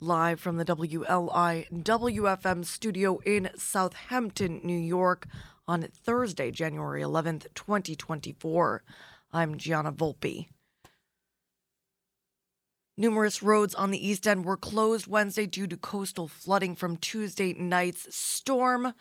live from the WLI WFM studio in Southampton, New York on Thursday, January 11th, 2024. I'm Gianna Volpe. Numerous roads on the East End were closed Wednesday due to coastal flooding from Tuesday night's storm.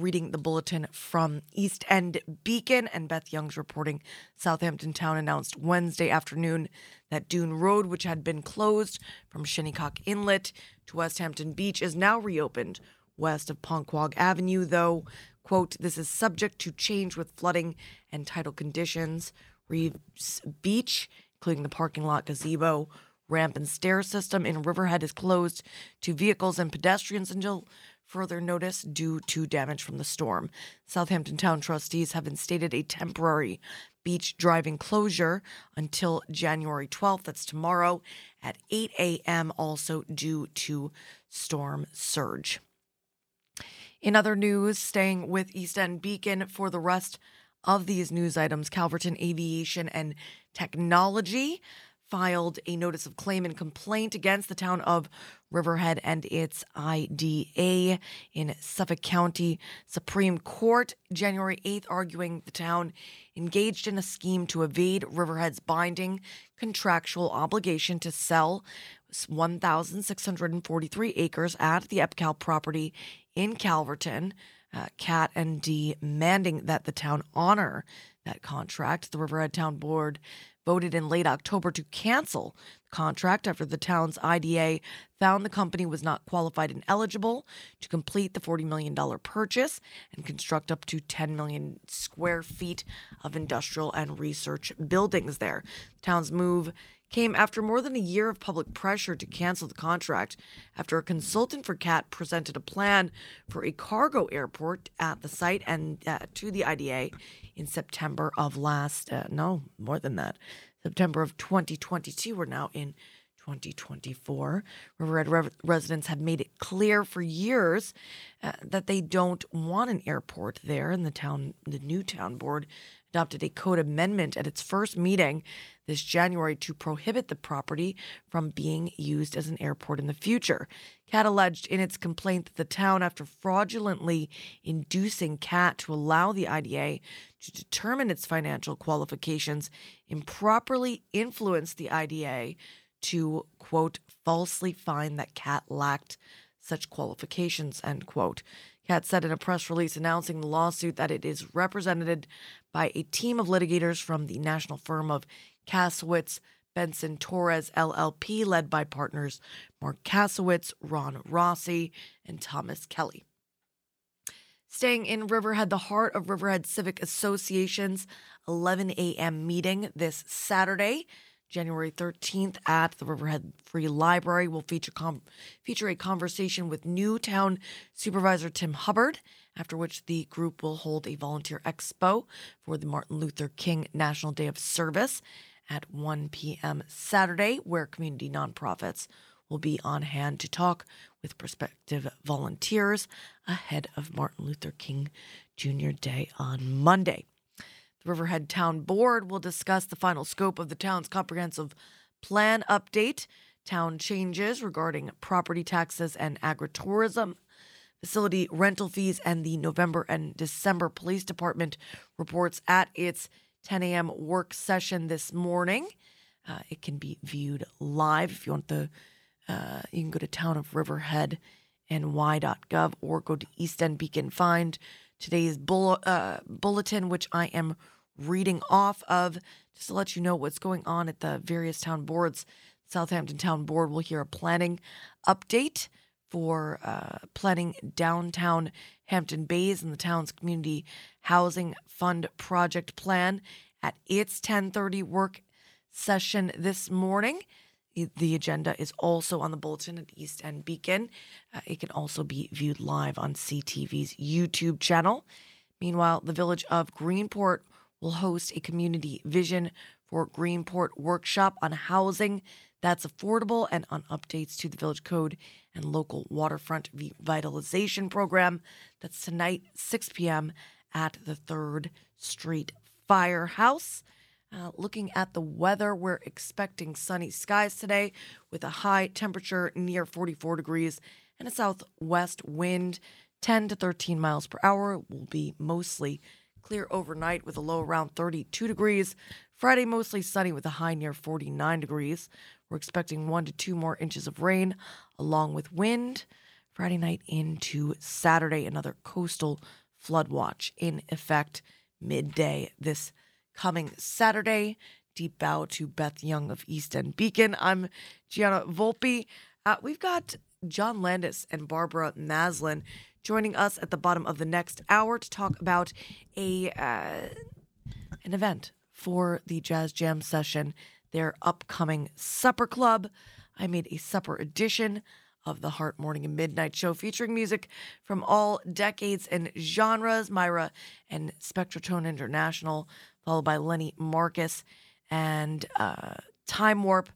Reading the bulletin from East End Beacon and Beth Young's reporting, Southampton Town announced Wednesday afternoon that Dune Road, which had been closed from Shinnecock Inlet to Westhampton Beach, is now reopened west of Ponquogue Avenue, though, quote, this is subject to change with flooding and tidal conditions. Reeves Beach, including the parking lot gazebo, ramp and stair system in Riverhead is closed to vehicles and pedestrians until further notice due to damage from the storm. Southampton Town trustees have instated a temporary beach driving closure until January 12th. That's tomorrow at 8 a.m., also due to storm surge. In other news, staying with East End Beacon for the rest of these news items, Calverton Aviation and Technology filed a notice of claim and complaint against the town of Riverhead and its IDA in Suffolk County Supreme Court January 8th, arguing the town engaged in a scheme to evade Riverhead's binding contractual obligation to sell 1,643 acres at the EPCAL property in Calverton. Uh, Cat and D demanding that the town honor that contract. The Riverhead Town Board voted in late October to cancel the contract after the town's IDA found the company was not qualified and eligible to complete the $40 million purchase and construct up to 10 million square feet of industrial and research buildings there. The town's move came after more than a year of public pressure to cancel the contract after a consultant for CAT presented a plan for a cargo airport at the site and uh, to the IDA in September of last, uh, no, more than that, September of 2022. We're now in 2024. Riverhead re- residents have made it clear for years uh, that they don't want an airport there, and the town, the new town board adopted a code amendment at its first meeting this January to prohibit the property from being used as an airport in the future. CAT alleged in its complaint that the town, after fraudulently inducing CAT to allow the IDA to determine its financial qualifications, improperly influenced the IDA to, quote, falsely find that CAT lacked such qualifications, end quote. CAT said in a press release announcing the lawsuit that it is represented by a team of litigators from the national firm of Kasowitz Benson Torres LLP, led by partners Marc Kasowitz, Ron Rossi, and Thomas Kelly. Staying in Riverhead, the heart of Riverhead Civic Association's 11 a.m. meeting this Saturday. January 13th at the Riverhead Free Library will feature com- feature a conversation with new town supervisor Tim Hubbard, after which the group will hold a volunteer expo for the Martin Luther King National Day of Service at 1 p.m. Saturday, where community nonprofits will be on hand to talk with prospective volunteers ahead of Martin Luther King Jr. Day on Monday. The Riverhead Town Board will discuss the final scope of the town's comprehensive plan update, town changes regarding property taxes and agritourism, facility rental fees, and the November and December police department reports at its 10 a.m. work session this morning. Uh, it can be viewed live if you want the. Uh, you can go to town of Riverhead ny.gov or go to East End Beacon Find today's bull, uh, bulletin, which I am reading off of, just to let you know what's going on at the various town boards. Southampton Town Board will hear a planning update for uh, planning downtown Hampton Bays and the town's community housing fund project plan at its 10:30 work session this morning. The agenda is also on the bulletin at East End Beacon. Uh, it can also be viewed live on CTV's YouTube channel. Meanwhile, the village of Greenport will host a community vision for Greenport workshop on housing that's affordable and on updates to the village code and local waterfront revitalization program. That's tonight, 6 p.m. at the 3rd Street Firehouse. Uh, looking at the weather, we're expecting sunny skies today with a high temperature near 44 degrees and a southwest wind 10 to 13 miles per hour. Will be mostly clear overnight with a low around 32 degrees. Friday, mostly sunny with a high near 49 degrees. We're expecting one to two more inches of rain along with wind. Friday night into Saturday, another coastal flood watch in effect midday this coming Saturday. Deep bow to Beth Young of East End Beacon. I'm Gianna Volpe. Uh, we've got John Landes and Barbara Maslen joining us at the bottom of the next hour to talk about a uh, an event for the Jazz Jam session, their upcoming supper club. I made a supper edition of the Heart Morning and Midnight Show featuring music from all decades and genres, Myra and Spectratone International, followed by Lenny Marcus and uh, Time Warp.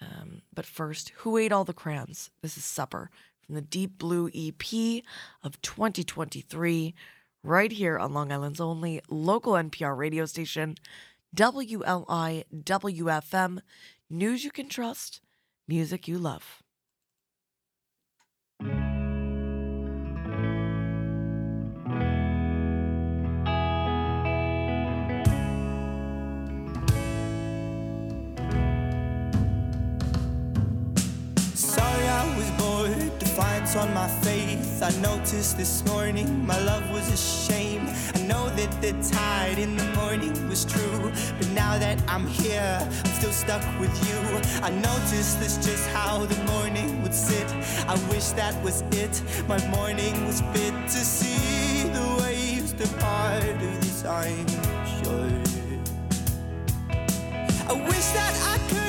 Um, but first, Who Ate All the Crayons? This is Supper from the Deep Blue EP of 2023, right here on Long Island's only local NPR radio station, WLI WFM. News you can trust, music you love. Was bored, defiance on my faith. I noticed this morning my love was a shame. I know that the tide in the morning was true, but now that I'm here, I'm still stuck with you. I noticed this just how the morning would sit. I wish that was it. My morning was fit to see the waves depart of the time shore. I wish that I could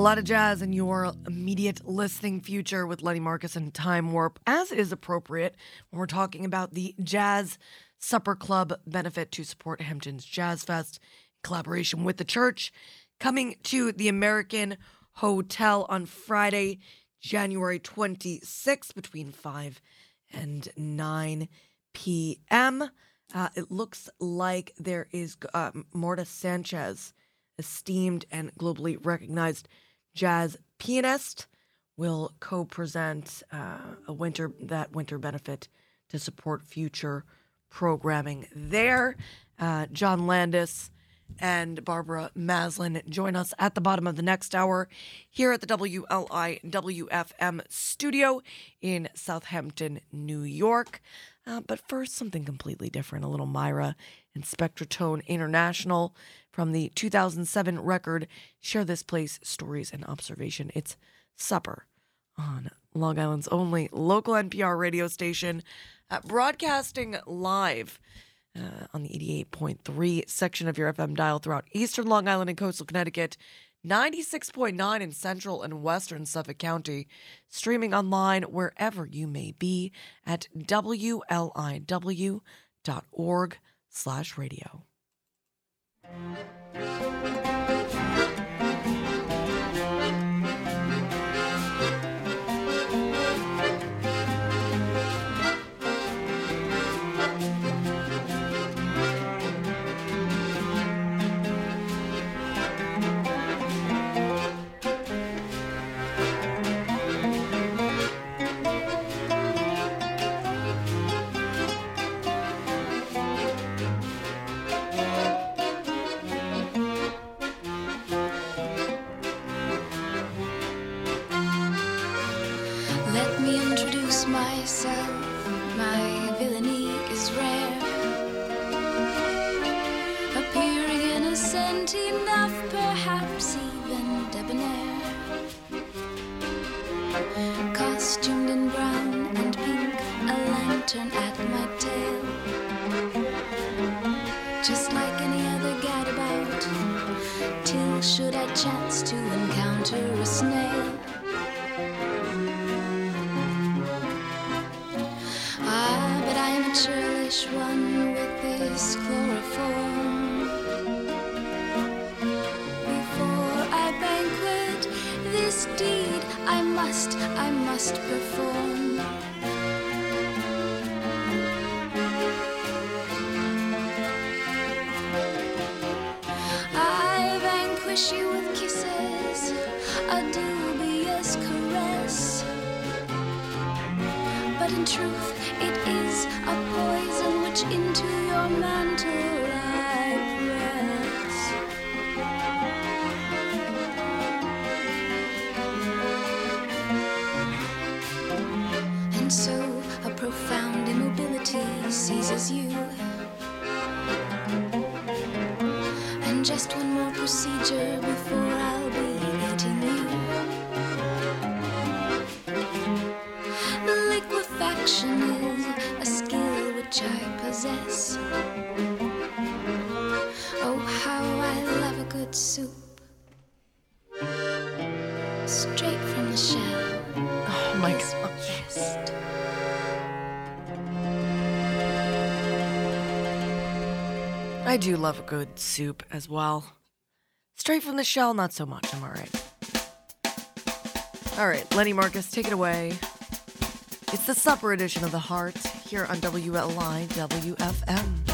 A lot of jazz in your immediate listening future with Lenny Marcus and Time Warp, as is appropriate when we're talking about the Jazz Supper Club benefit to support Hampton's Jazz Fest collaboration with the church, coming to the American Hotel on Friday, January 26th between 5 and 9 p.m. Uh, it looks like there is uh, Marta Sanchez esteemed and globally recognized jazz pianist, will co present uh, a winter that winter benefit to support future programming there. Uh, John Landes and Barbara Maslen join us at the bottom of the next hour here at the WLI WFM studio in Southampton, New York. Uh, but first, something completely different a little Myra and Spectratone International from the 2007 record Share This Place Stories and Observation. It's Supper on Long Island's only local NPR radio station, uh, broadcasting live. Uh, on the 88.3 section of your FM dial throughout eastern Long Island and coastal Connecticut, 96.9 in central and western Suffolk County, streaming online wherever you may be at wliw.org slash radio. Let vanquish you with kisses, a dubious caress. But in truth, it is a poison which into your mantle I do love a good soup as well. Straight from the shell, not so much. I'm all right. All right, Lenny Marcus, take it away. It's the supper edition of The Heart here on WLI WFM.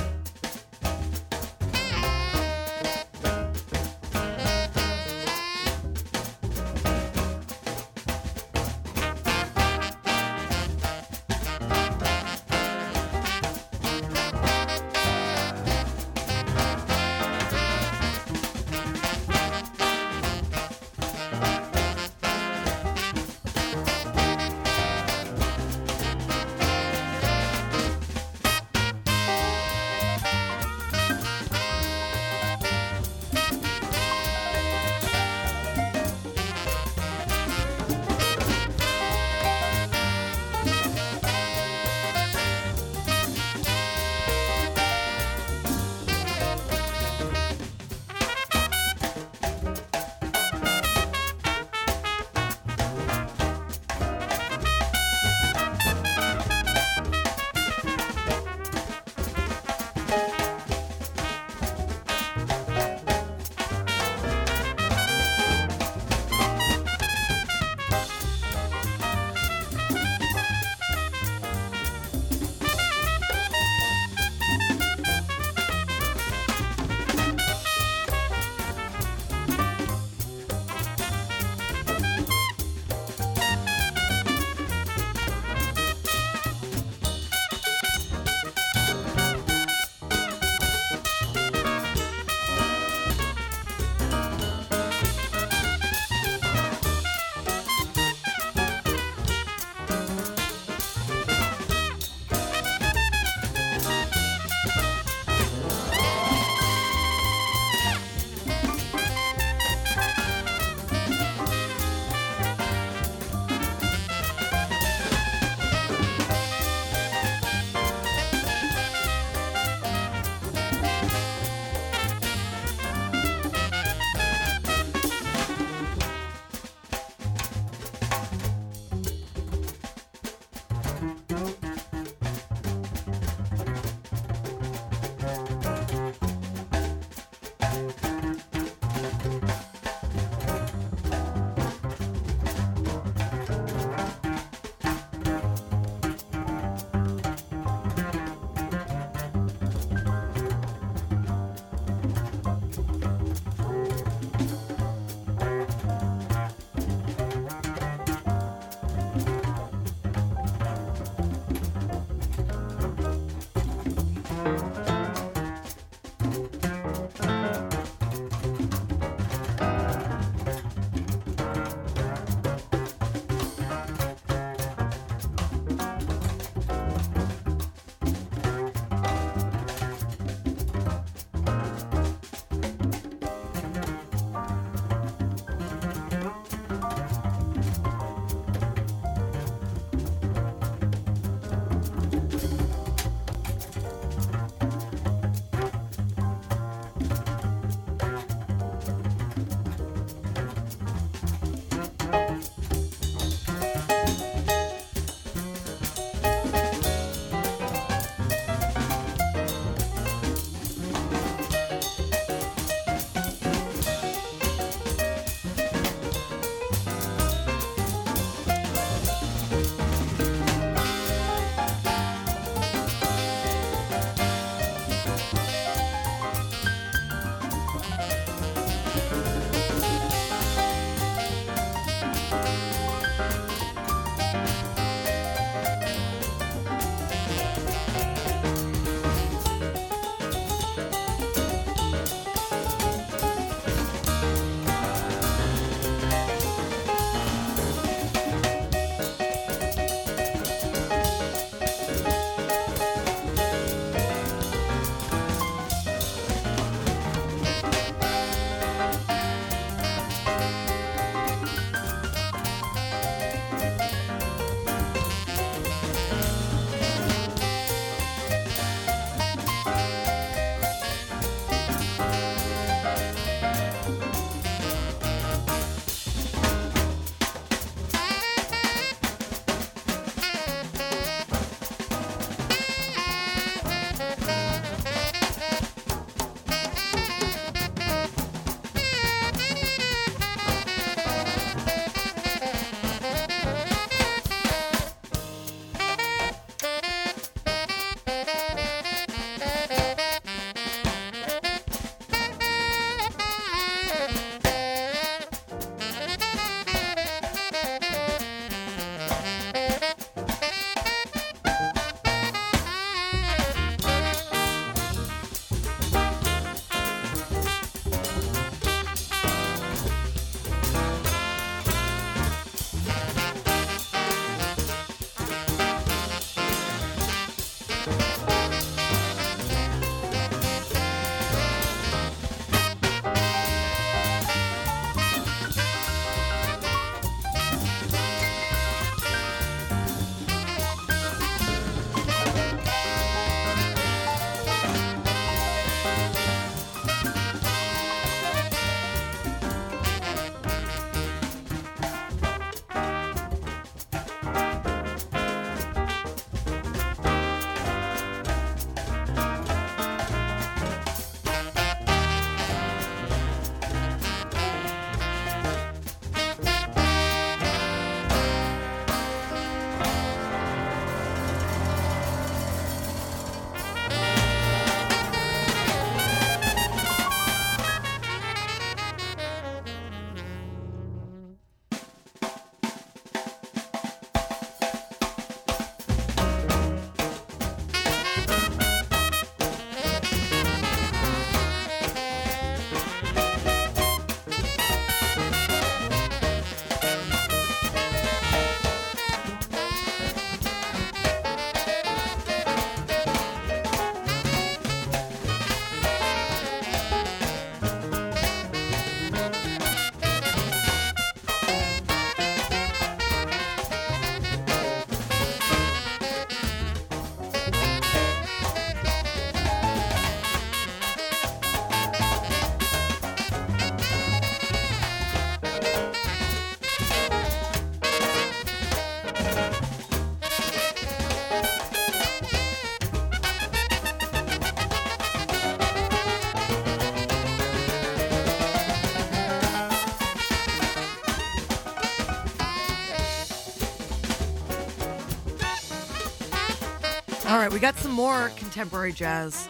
Right, we got some more contemporary jazz.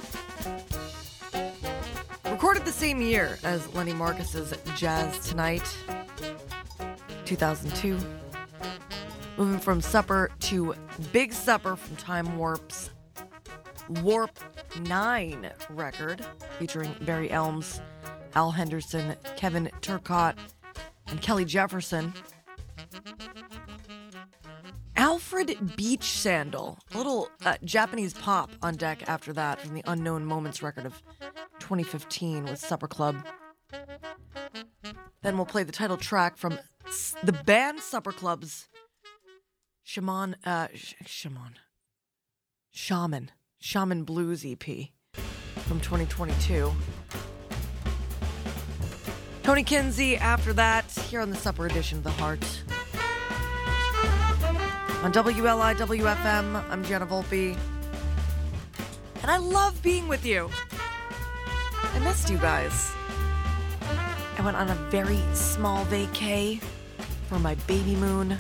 Recorded the same year as Lenny Marcus's Jazz Tonight, 2002. Moving from Supper to Big Supper from Time Warp's Warp 9 record, featuring Barry Elmes, Al Henderson, Kevin Turcotte, and Kelly Jefferson. Alfred Beach Sandal, a little uh, Japanese pop on deck after that from the Unknown Moments record of 2015 with Supper Club. Then we'll play the title track from the band Supper Club's Shaman, uh, Sh- Shaman, Shaman, Shaman Blues EP from 2022. Tony Kinsey after that, here on the Supper Edition of The Heart. On WLIWFM, I'm Gianna Volpe. And I love being with you. I missed you guys. I went on a very small vacay for my baby moon.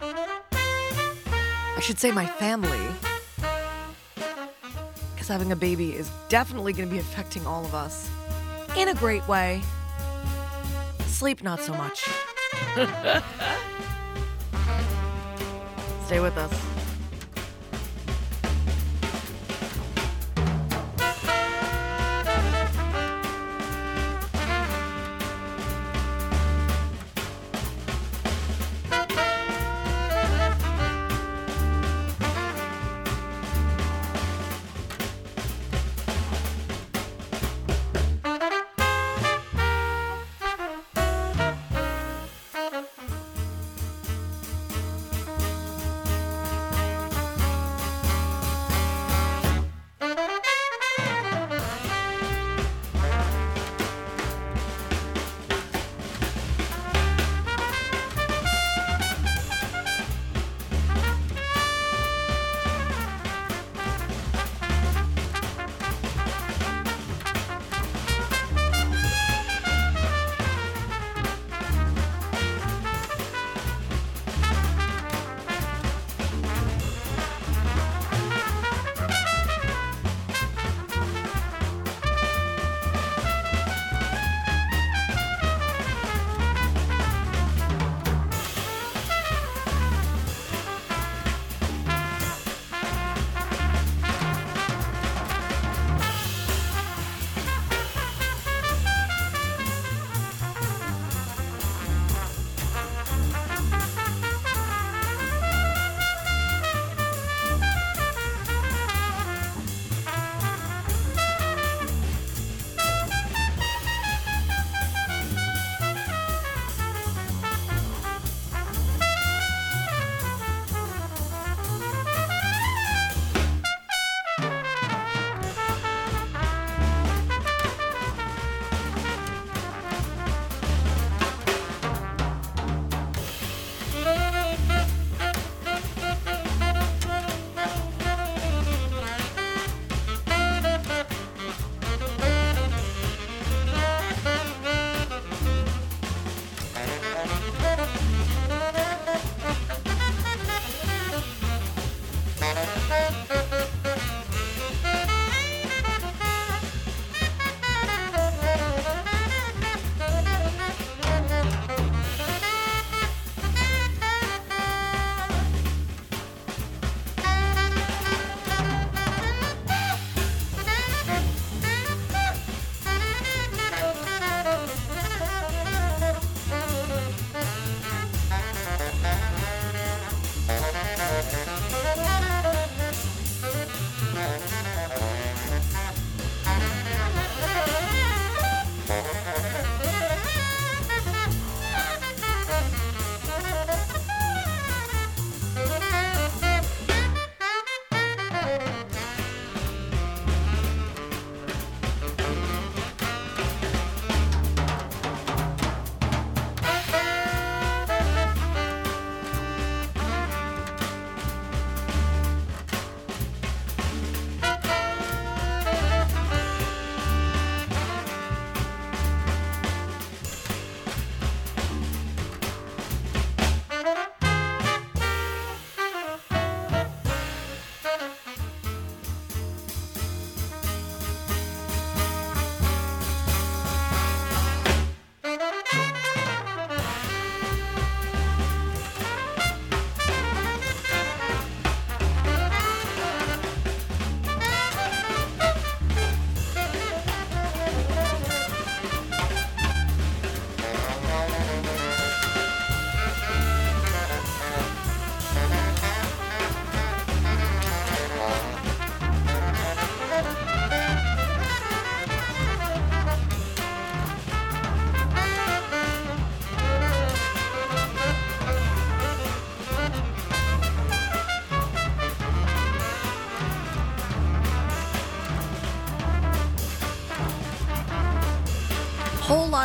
I should say my family. Because having a baby is definitely going to be affecting all of us in a great way. Sleep, not so much. Stay with us.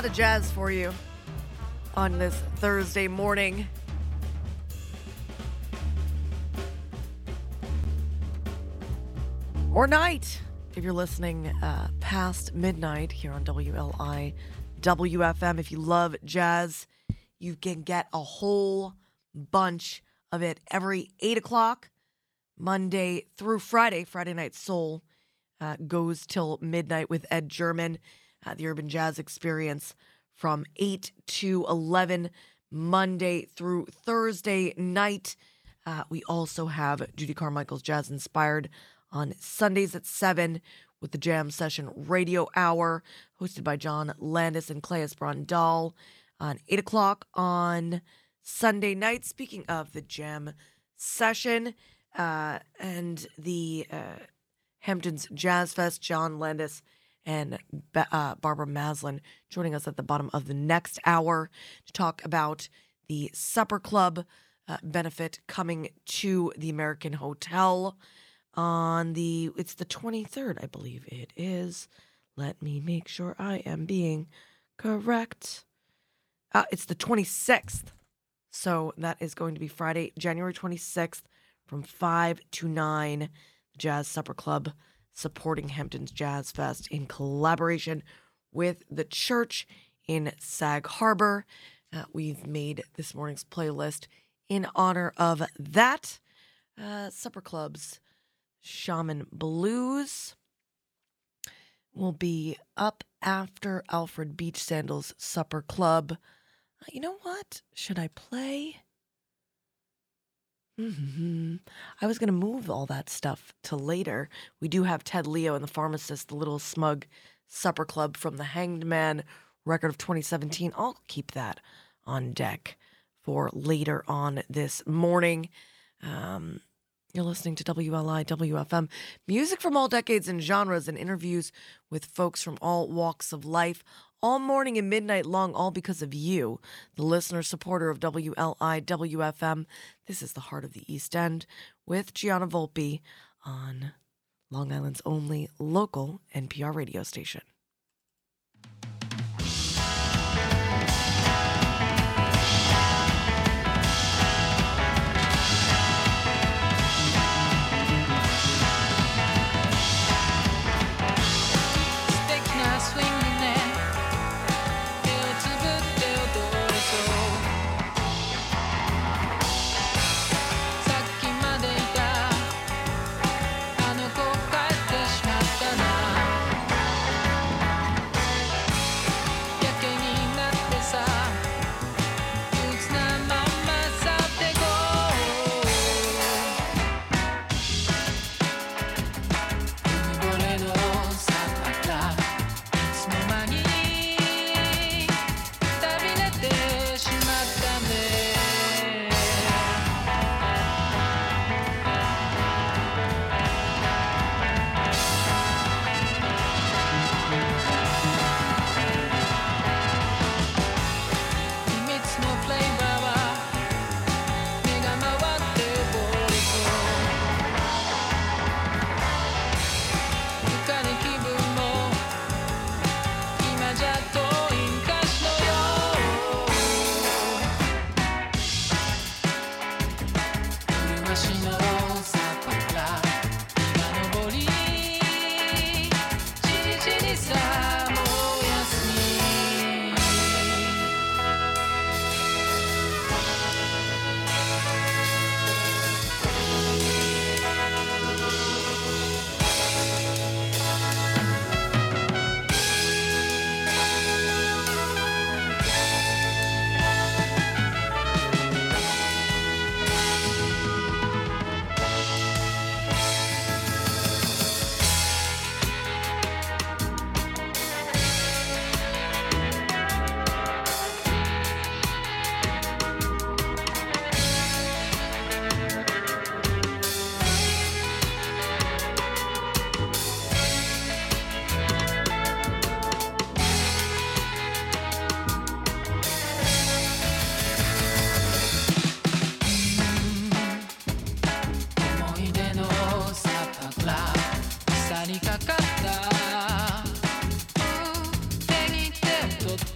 Jazz for you on this Thursday morning. Or night, if you're listening uh, past midnight here on WLI WFM. If you love jazz, you can get a whole bunch of it every 8 o'clock, Monday through Friday. Friday Night Soul uh, goes till midnight with Ed German, uh, the Urban Jazz Experience from 8 to 11, Monday through Thursday night. Uh, we also have Judy Carmichael's Jazz Inspired on Sundays at 7 with the Jam Session Radio Hour, hosted by John Landes and Claes Brondal on 8 o'clock on Sunday night. Speaking of the Jam Session uh, and the uh, Hamptons Jazz Fest, John Landes and uh, Barbara Maslen joining us at the bottom of the next hour to talk about the Supper Club uh, benefit coming to the American Hotel on the it's the 23rd, I believe it is. Let me make sure I am being correct. Uh, it's the 26th. So that is going to be Friday, January 26th from 5 to 9. Jazz Supper Club supporting Hampton's Jazz Fest in collaboration with the church in Sag Harbor. Uh, we've made this morning's playlist in honor of that. Uh, supper clubs Shaman Blues will be up after Alfred Beach Sandals Supper Club. Uh, you know what? Should I play? Mm-hmm. I was going to move all that stuff to later. We do have Ted Leo and the Pharmacist, the Little Smug Supper Club from the Hanged Man record of 2017. I'll keep that on deck for later on this morning. Um, you're listening to WLI WFM, music from all decades and genres, and interviews with folks from all walks of life, all morning and midnight long, all because of you, the listener supporter of WLI WFM. This is the heart of the East End with Gianna Volpe on Long Island's only local NPR radio station.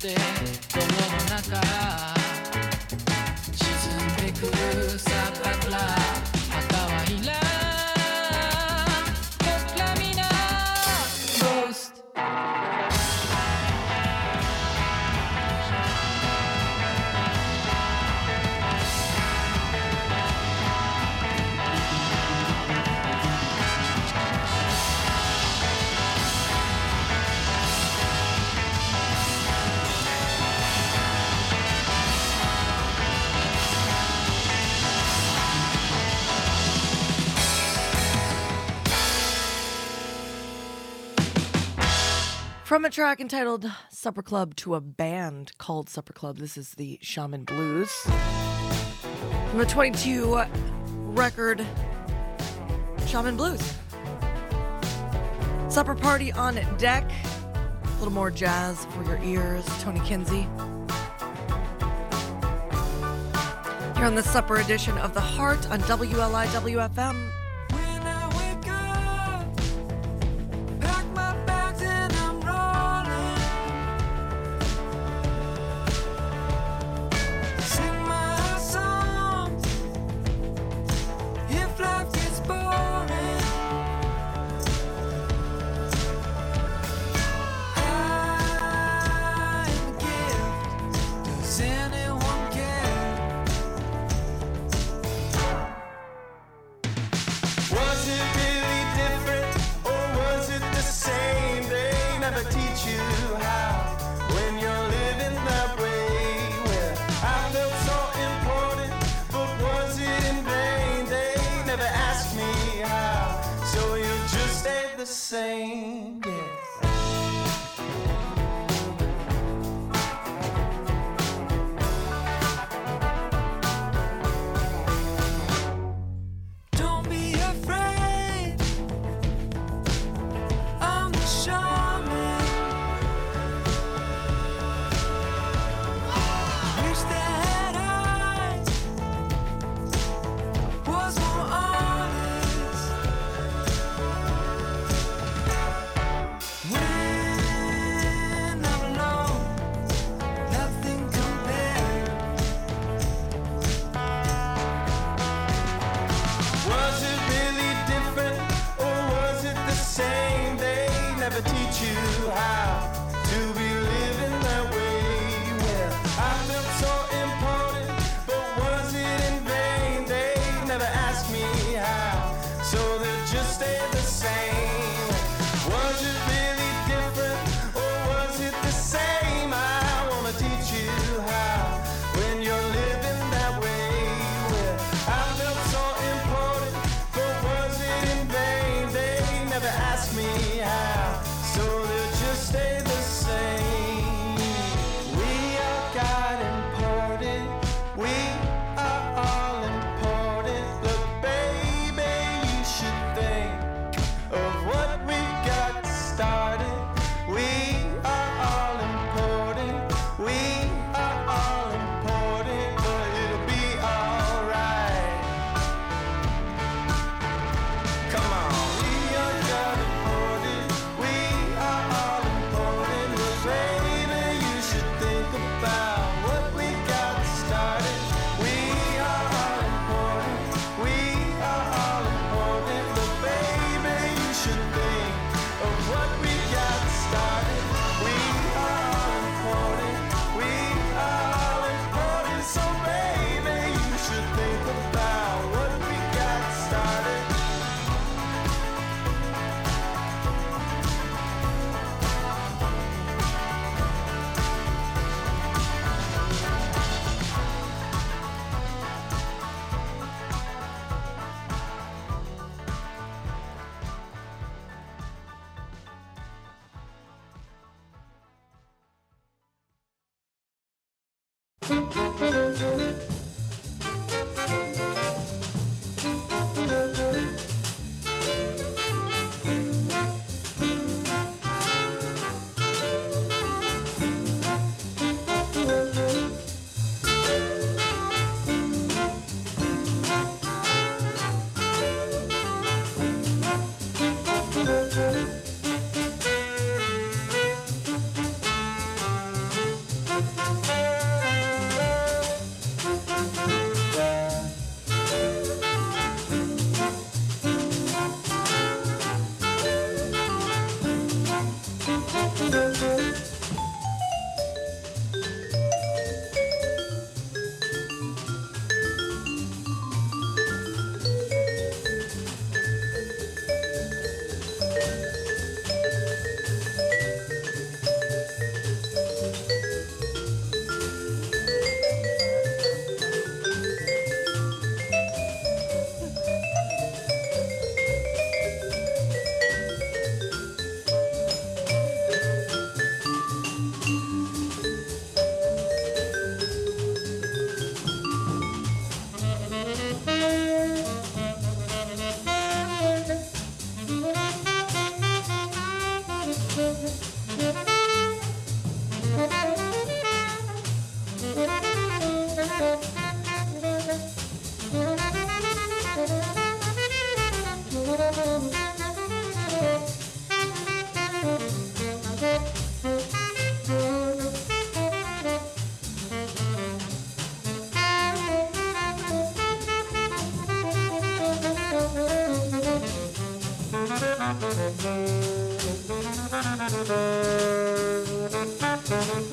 ってこの中沈んでく From a track entitled Supper Club to a band called Supper Club, this is the Shaman Blues. From the 22 record Shaman Blues. Supper Party on deck. A little more jazz for your ears. Tony Kinsey. Here on the supper edition of The Heart on WLIWFM.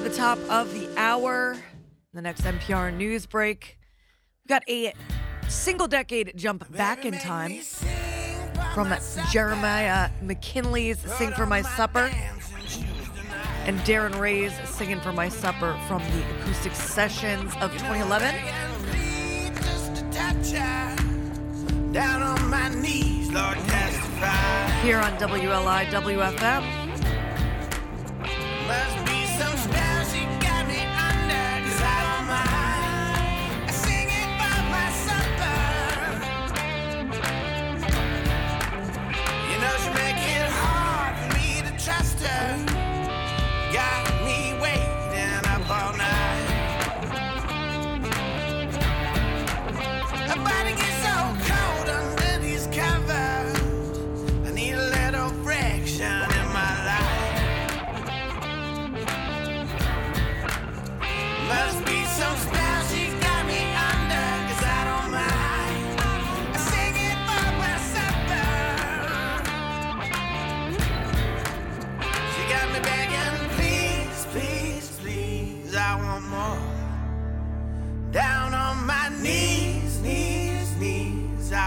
at the top of the hour, the next NPR news break, we got a single decade jump back in time from Jeremiah McKinley's Sing for My Supper and Darren Ray's Singing for My Supper from the Acoustic Sessions of 2011. Here on WLI WFM.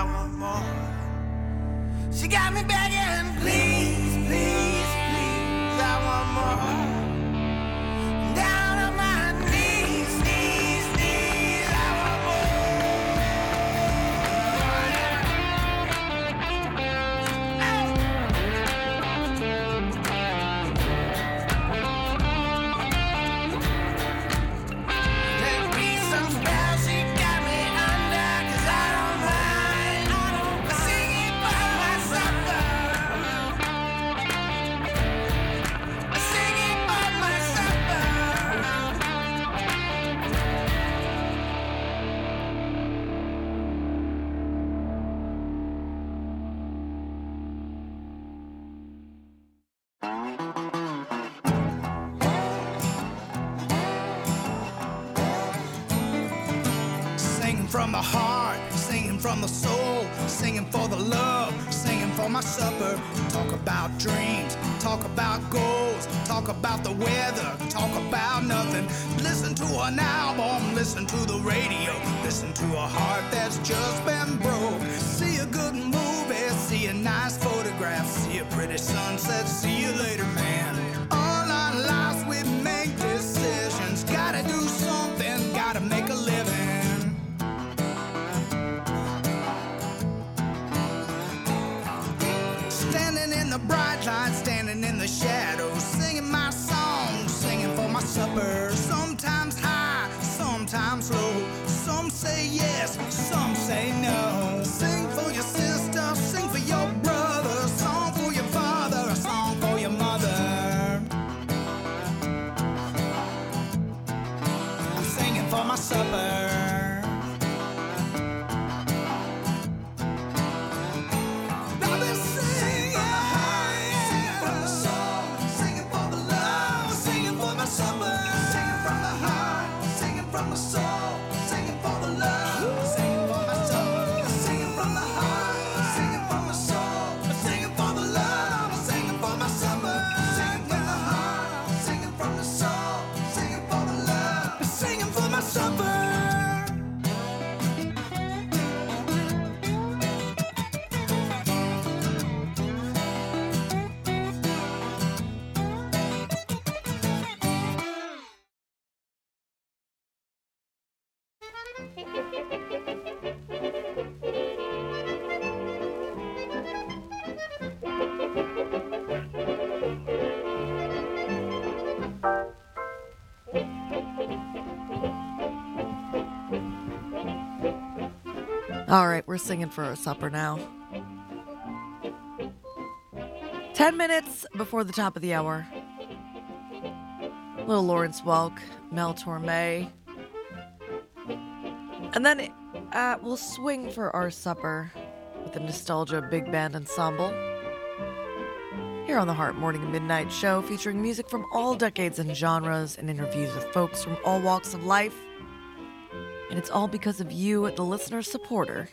Want more. She got me begging, please, please, please, I want more. listen to the radio, listen to a heart that's just been broke. See a good movie, see a nice photograph, see a pretty sunset, see you later. All right, we're singing for our supper now. 10 minutes before the top of the hour. Little Lawrence Welk, Mel Torme. And then uh, we'll swing for our supper with the Nostalgia Big Band Ensemble. Here on the Heart Morning and Midnight Show, featuring music from all decades and genres and interviews with folks from all walks of life. And it's all because of you, the listener supporter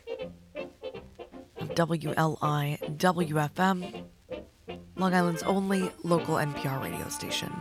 of WLI WFM, Long Island's only local NPR radio station.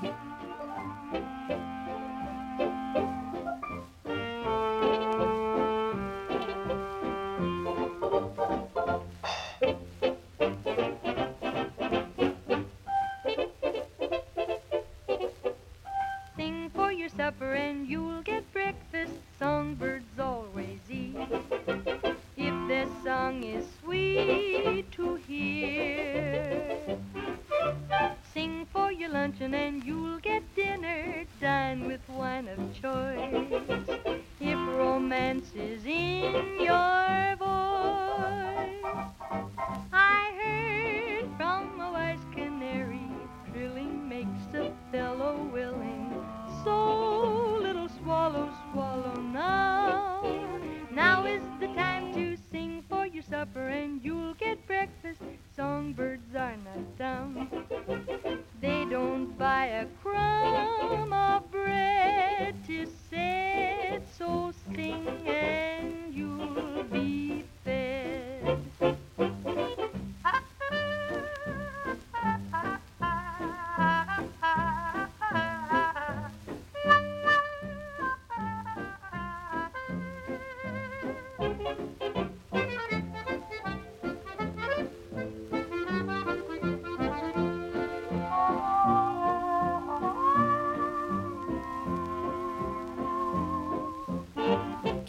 Don't a crumb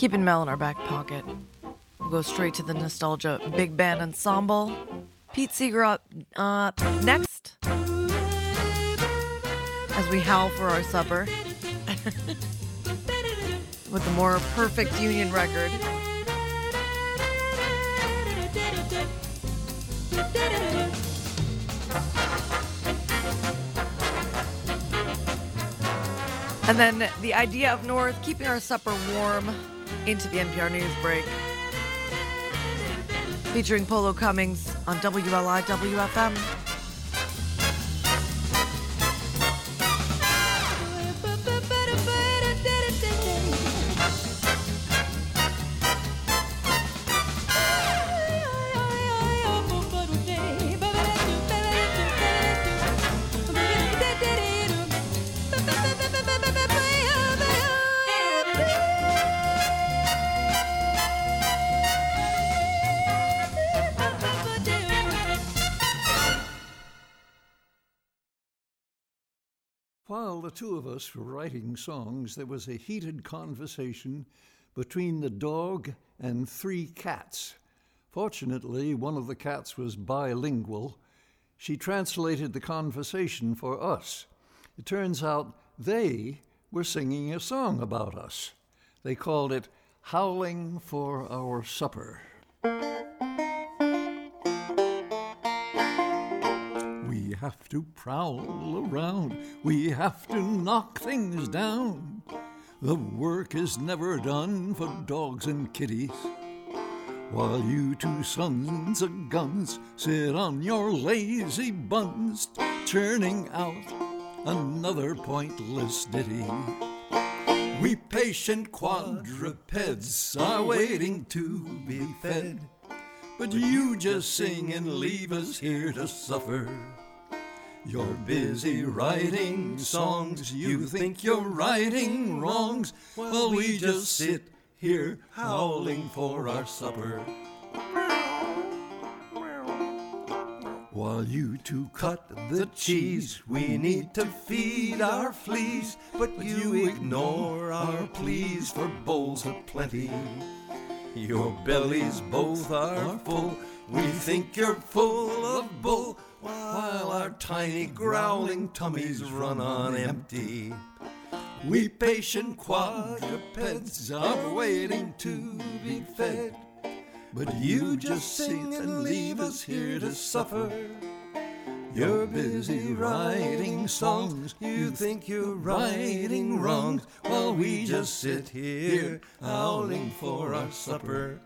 Keeping Mel in our back pocket. We'll go straight to the nostalgia big band ensemble. Pete Seeger up uh, next as we howl for our supper with the more perfect union record. And then the idea of North keeping our supper warm into the NPR news break. Featuring Polo Cummings on WLI WFM. Us writing songs, there was a heated conversation between the dog and three cats. Fortunately, one of the cats was bilingual. She translated the conversation for us. It turns out they were singing a song about us. They called it Howling for Our Supper. We have to prowl around, we have to knock things down. The work is never done for dogs and kitties. While you two sons of guns sit on your lazy buns, churning out another pointless ditty. We patient quadrupeds are waiting to be fed. But you just sing and leave us here to suffer. You're busy writing songs, you think you're righting wrongs, while we just sit here howling for our supper. While you two cut the cheese, we need to feed our fleas, but you ignore our pleas for bowls of plenty. Your bellies both are full, we think you're full of bull, while our tiny growling tummies run on empty. We patient quadrupeds are waiting to be fed. But you just sing and leave us here to suffer. You're busy writing songs. You think you're righting wrongs while we just sit here howling for our supper.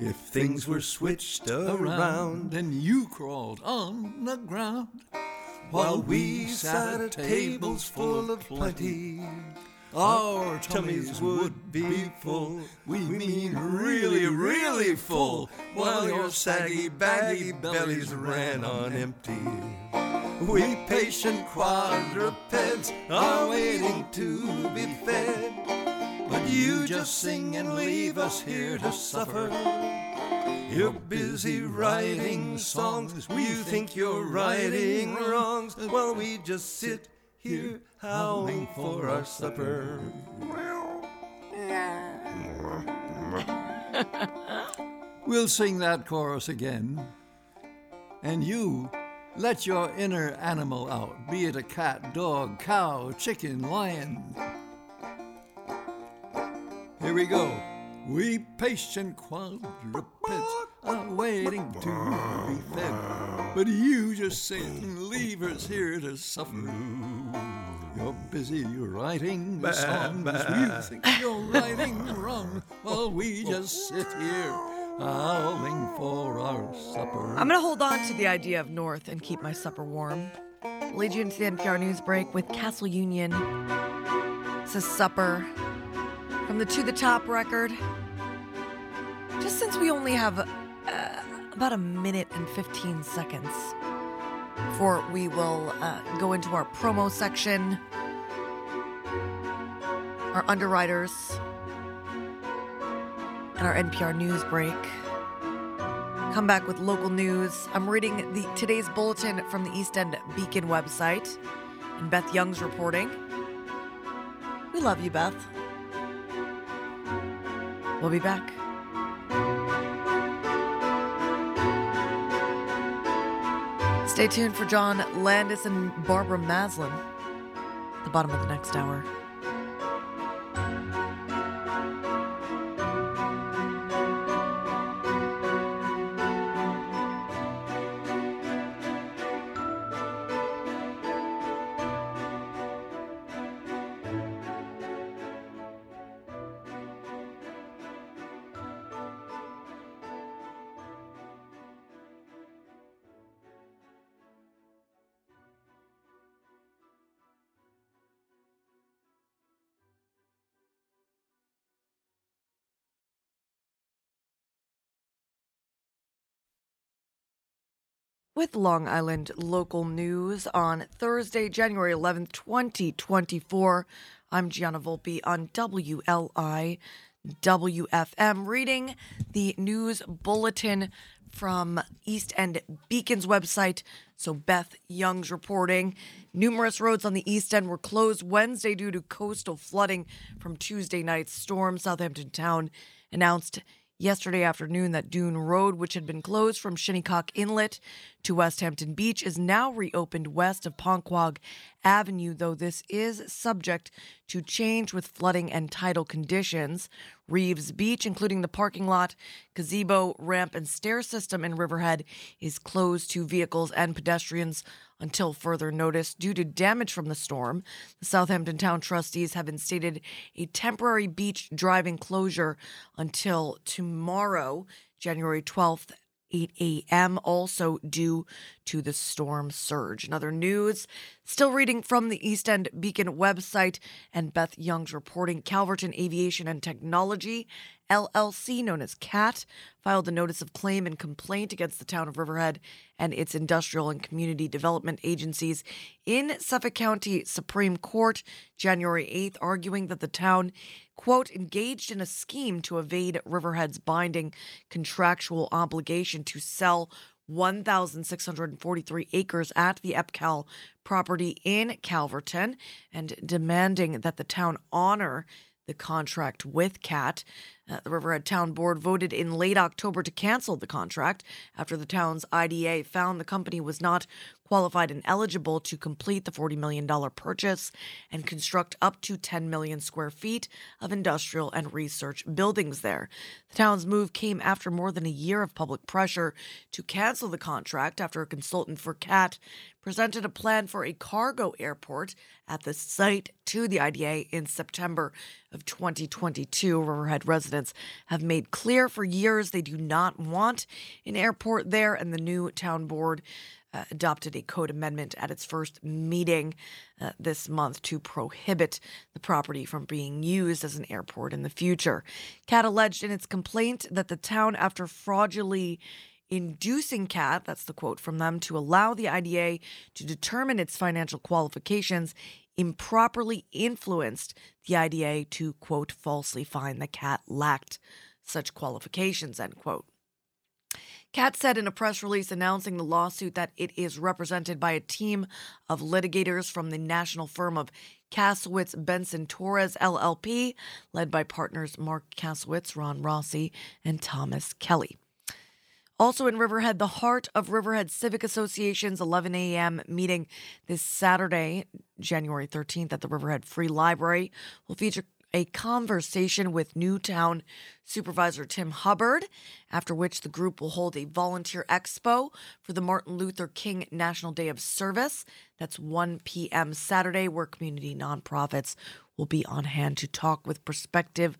If things were switched around and you crawled on the ground while we sat at tables full of plenty, our tummies would be full. We mean really, really full, while your saggy, baggy bellies ran on empty. We patient quadrupeds are waiting to be fed. But you just sing and leave us here to suffer. You're busy writing songs. We think you're righting wrongs while we just sit here howling for our supper. we'll sing that chorus again. And you, let your inner animal out, be it a cat, dog, cow, chicken, lion. Here we go. We patient quadrupeds are waiting to be fed. But you just sit and leave us here to suffer. You're busy writing songs. You think you're writing wrong while we just sit here howling for our supper. I'm going to hold on to the idea of North and keep my supper warm. Lead you into the NPR news break with Castle Union. It's a Supper from the To the Top record. Just since we only have uh, about a minute and 15 seconds before we will uh, go into our promo section, our underwriters, and our NPR news break. Come back with local news. I'm reading the today's bulletin from the East End Beacon website, and Beth Young's reporting. We love you, Beth. We'll be back. Stay tuned for John Landes and Barbara Maslen at the bottom of the next hour. With Long Island local news on Thursday, January 11th, 2024. I'm Gianna Volpe on WLI WFM, reading the news bulletin from East End Beacon's website. So, Beth Young's reporting. Numerous roads on the East End were closed Wednesday due to coastal flooding from Tuesday night's storm. Southampton Town announced yesterday afternoon that Dune Road, which had been closed from Shinnecock Inlet to West Hampton Beach, is now reopened west of Ponquogue Avenue, though this is subject to change with flooding and tidal conditions. Reeves Beach, including the parking lot, gazebo, ramp, and stair system in Riverhead, is closed to vehicles and pedestrians until further notice due to damage from the storm. The Southampton Town trustees have instated a temporary beach driving closure until tomorrow, January 12th. 8 a.m., also due to the storm surge. In other news, still reading from the East End Beacon website and Beth Young's reporting Calverton Aviation and Technology LLC, known as CAT, filed a notice of claim and complaint against the town of Riverhead and its industrial and community development agencies in Suffolk County Supreme Court January 8th, arguing that the town, quote, engaged in a scheme to evade Riverhead's binding contractual obligation to sell 1,643 acres at the EPCAL property in Calverton and demanding that the town honor the contract with CAT. Uh, the Riverhead Town Board voted in late October to cancel the contract after the town's IDA found the company was not qualified and eligible to complete the $40 million purchase and construct up to 10 million square feet of industrial and research buildings there. The town's move came after more than a year of public pressure to cancel the contract after a consultant for CAT presented a plan for a cargo airport at the site to the IDA in September of 2022. Riverhead residents have made clear for years they do not want an airport there, and the new town board uh, adopted a code amendment at its first meeting uh, this month to prohibit the property from being used as an airport in the future. CAT alleged in its complaint that the town, after fraudulently inducing CAT, that's the quote from them, to allow the IDA to determine its financial qualifications, improperly influenced the IDA to, quote, falsely find the CAT lacked such qualifications, end quote. CAT said in a press release announcing the lawsuit that it is represented by a team of litigators from the national firm of Kasowitz Benson Torres LLP, led by partners Marc Kasowitz, Ron Rossi, and Thomas Kelly. Also in Riverhead, the Heart of Riverhead Civic Association's 11 a.m. meeting this Saturday, January 13th, at the Riverhead Free Library will feature a conversation with Newtown Supervisor Tim Hubbard, after which the group will hold a volunteer expo for the Martin Luther King National Day of Service. That's 1 p.m. Saturday, where community nonprofits will be on hand to talk with prospective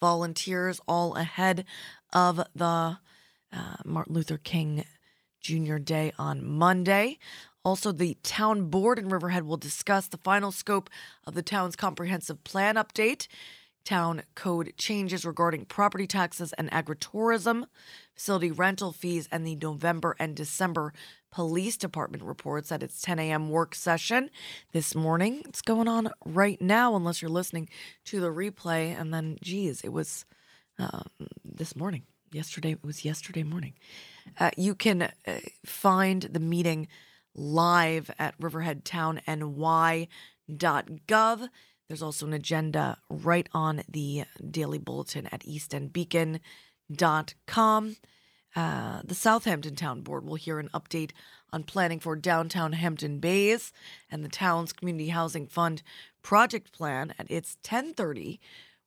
volunteers all ahead of the uh, Martin Luther King Jr. Day on Monday. Also, the town board in Riverhead will discuss the final scope of the town's comprehensive plan update, town code changes regarding property taxes and agritourism, facility rental fees, and the November and December police department reports at its 10 a.m. work session this morning. It's going on right now, unless you're listening to the replay. And then, geez, it was um, this morning. Yesterday, it was yesterday morning. Uh, you can uh, find the meeting live at riverheadtowny.gov. There's also an agenda right on the daily bulletin at eastendbeacon.com. Uh, the Southampton Town Board will hear an update on planning for downtown Hampton Bays and the town's community housing fund project plan at its 1030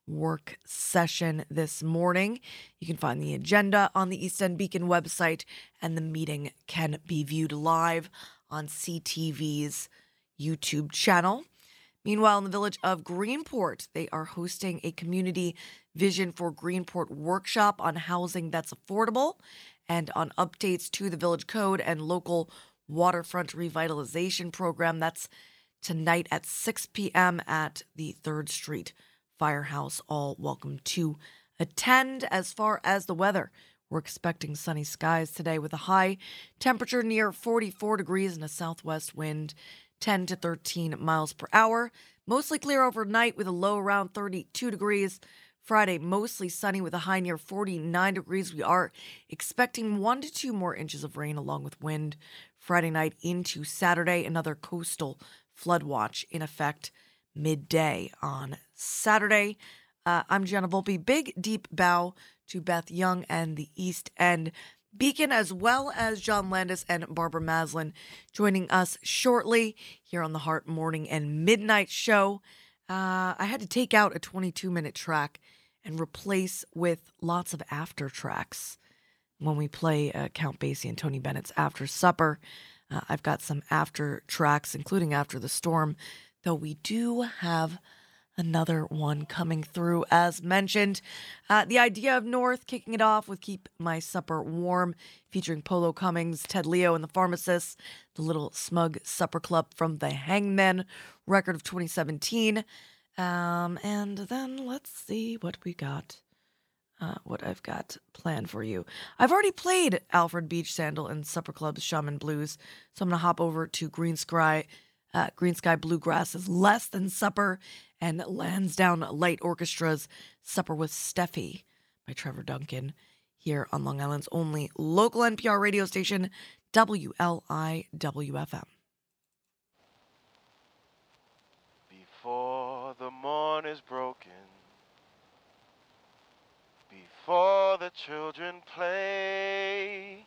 work session this morning. You can find the agenda on the East End Beacon website, and the meeting can be viewed live on CTV's YouTube channel. Meanwhile, in the village of Greenport, they are hosting a community vision for Greenport workshop on housing that's affordable and on updates to the village code and local waterfront revitalization program. That's tonight at 6 p.m. at the 3rd Street Firehouse. All welcome to attend. As far as the weather, we're expecting sunny skies today with a high temperature near 44 degrees and a southwest wind 10 to 13 miles per hour. Mostly clear overnight with a low around 32 degrees. Friday, mostly sunny with a high near 49 degrees. We are expecting one to two more inches of rain along with wind Friday night into Saturday. Another coastal flood watch in effect midday on Saturday. Uh, I'm Gianna Volpe. Big, deep bow to Beth Young and the East End Beacon, as well as John Landes and Barbara Maslen joining us shortly here on the Heart Morning and Midnight Show. Uh, I had to take out a 22 minute track and replace with lots of after tracks when we play uh, Count Basie and Tony Bennett's After Supper. Uh, I've got some after tracks, including After the Storm, though we do have another one coming through as mentioned. Uh, the idea of North kicking it off with Keep My Supper Warm, featuring Polo Cummings, Ted Leo, and the Pharmacists, the Little Smug Supper Club from the Hangmen record of 2017. Um, and then let's see what we got. Uh, what I've got planned for you. I've already played Alfred Beach Sandal and Supper Club's Shaman Blues, so I'm going to hop over to Green Sky, uh, Green Sky Bluegrass is Less Than Supper and Lansdowne Light Orchestra's Supper with Steffi by Trevor Duncan here on Long Island's only local NPR radio station, WLIWFM. Before the morn is broken, before the children play.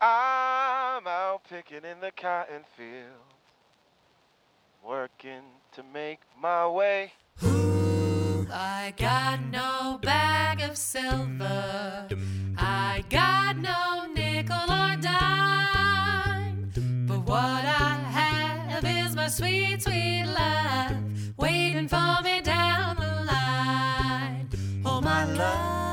I'm out picking in the cotton field, working to make my way. I got no bag of silver. I got no nickel or dime. But what I have is my sweet, sweet love waiting for me down the line. Oh, my love,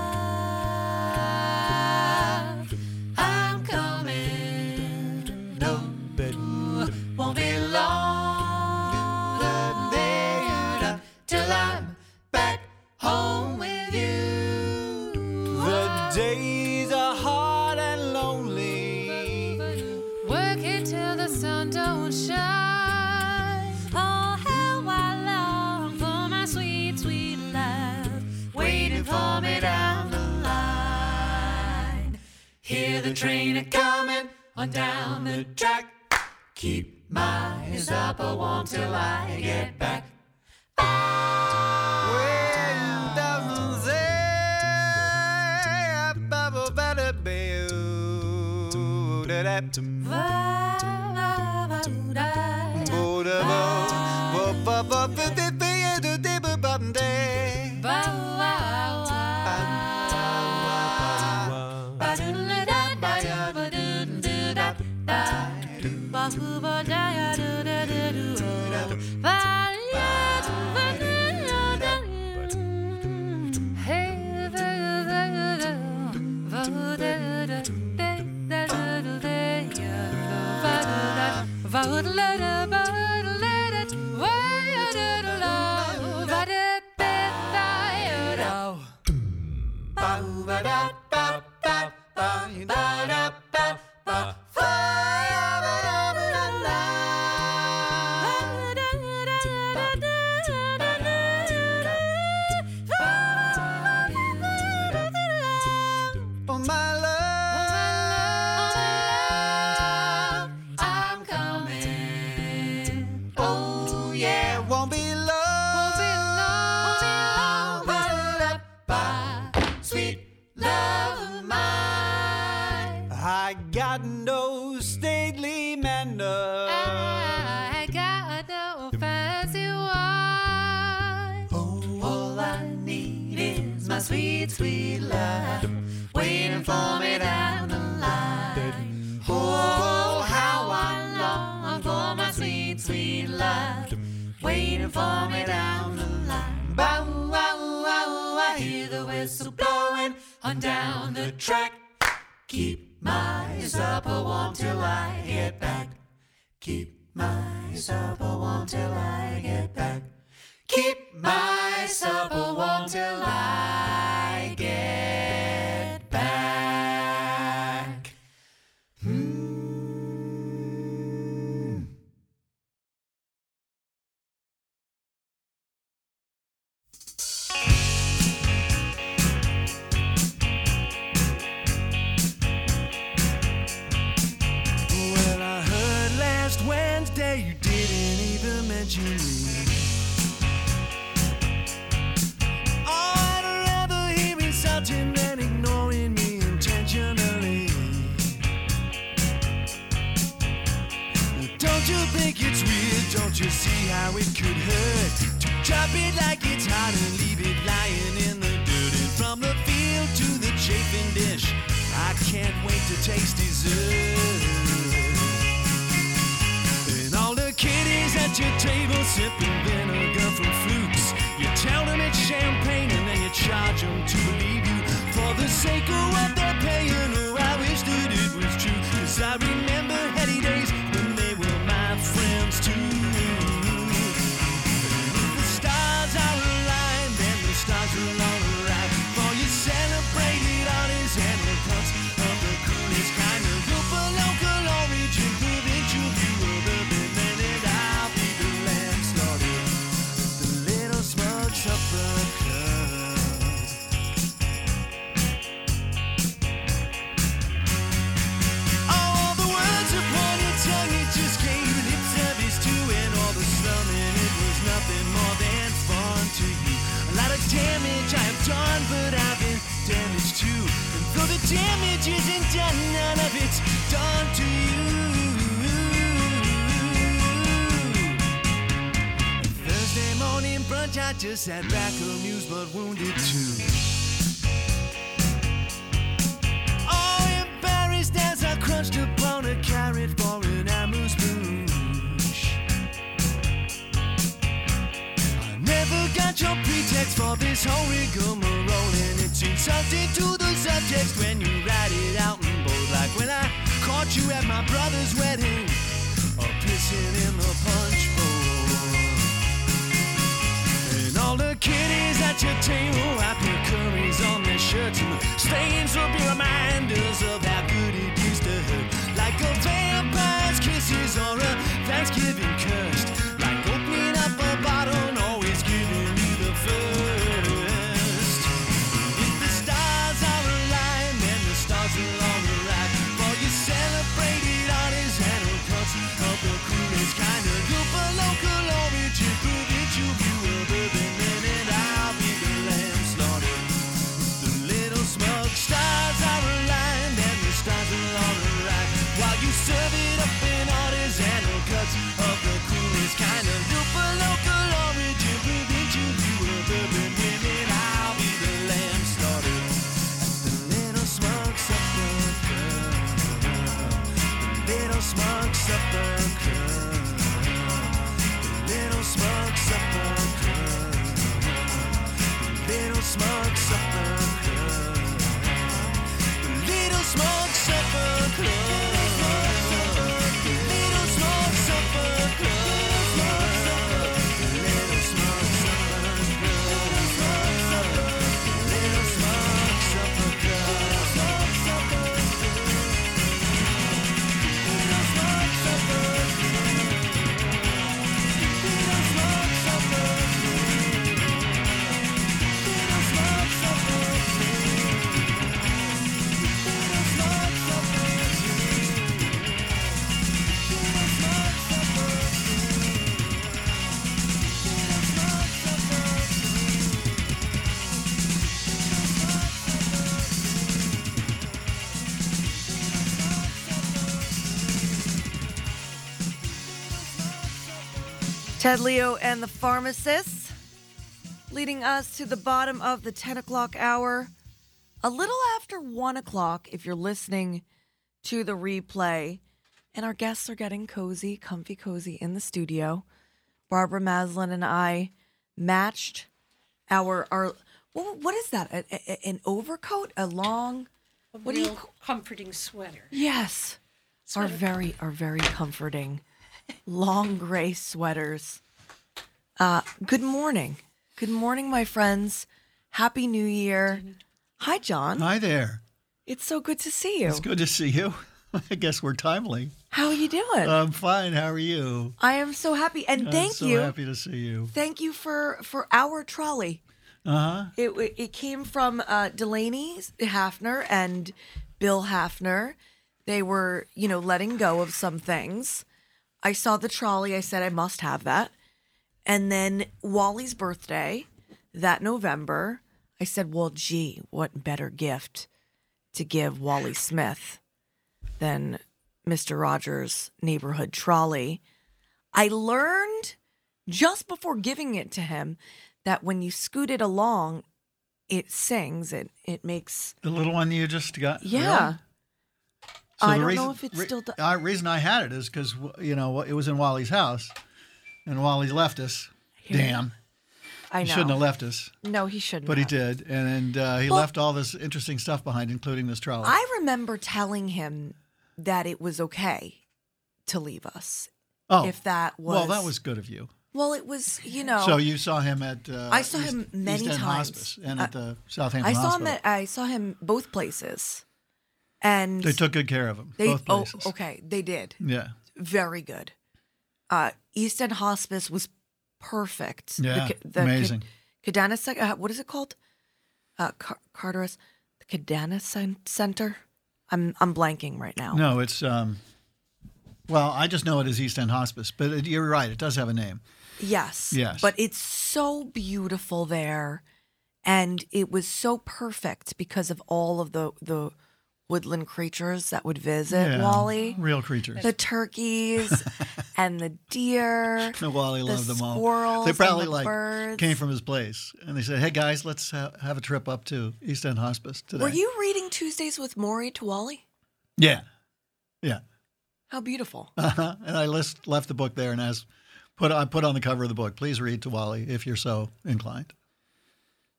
the train a coming on down the track. Keep my supper warm till I get back. Well, doesn't da da da be Oh, for me down the line. Oh, how I long for my sweet, sweet love waiting for me down the line. Bow, wow, wow, I hear the whistle blowing on down the track. Keep my supper warm till I get back. Keep my supper warm till I get back. Keep my supper warm till I drop it like it's hot and leave it lying in the dirt. And from the field to the chafing dish, I can't wait to taste dessert. And all the kiddies at your table sipping vinegar from flukes. You tell them it's champagne and then you charge them to believe you. For the sake of what they're paying, damage isn't done, none of it's done to you. Thursday morning brunch, I just sat back amused but wounded too. Oh, embarrassed as I crunched upon a carrot for an amuse bouche. I never got your pretext for this whole rigmarole, and it's insulting to the subject when you write it out in bold, like when I caught you at my brother's wedding, or pissing in the punch bowl. And all the kiddies at your table wipe your curries on their shirts, and stains will be reminders of how good it used to hurt. Like a vampire's kisses or a Thanksgiving curse. Ted Leo and the pharmacists, leading us to the bottom of the 10 o'clock hour. A little after 1 o'clock, if you're listening to the replay, and our guests are getting cozy, comfy, cozy in the studio. Barbara Maslen and I matched our our what, what is that? A, a- an overcoat, a long. A What do you comforting sweater. Yes, are Sweater. very are very comforting. Long gray sweaters. Uh, good morning, good morning, my friends. Happy New Year. Hi, John. Hi there. It's so good to see you. It's good to see you. I guess we're timely. How are you doing? I'm fine. How are you? I am so happy, and I'm thank so you, happy to see you. thank you for for our trolley. Uh huh. It it came from uh, Delaney Hafner and Bill Hafner. They were, you know, letting go of some things. I saw the trolley. I said I must have that. And then Wally's birthday that November, I said, well, gee, what better gift to give Wally Smith than Mr. Rogers' neighborhood trolley? I learned just before giving it to him that when you scoot it along, it sings. It it makes The little one you just got. yeah. really? So I don't know if it's re- still The uh, reason I had it is because you know it was in Wally's house, and Wally left us. Damn, I know. he shouldn't have left us, No, he shouldn't. but he did, and, and uh, he Well- left all this interesting stuff behind, including this trolley. I remember telling him that it was okay to leave us. oh, if that was well, that was good of you. well, it was you know. So you saw him at uh, I saw East- him many times. And Uh, at the Southampton I saw him at I saw him both places, and they took good care of him. they both oh places. okay they did Yeah. very good. Uh, East End Hospice was perfect. Yeah, Ca- the amazing. Cadana, uh, what is it called? Uh, Car- Carteris, the Cadana Cen- Center. I'm I'm blanking right now. No, it's um. Well, I just know it as East End Hospice, but it, you're right. It does have a name. Yes. Yes. But it's so beautiful there. And it was so perfect because of all of the the woodland creatures that would visit Yeah, Wally. Real creatures. The turkeys and the deer. No, Wally the loved them all. squirrels They probably the like birds. came from his place, and they said, "Hey guys, let's ha- have a trip up to East End Hospice today." Were you reading Tuesdays with Morrie to Wally? Yeah, yeah. How beautiful. Uh-huh. And I list, left the book there and asked, put I put on the cover of the book, please read to Wally if you're so inclined.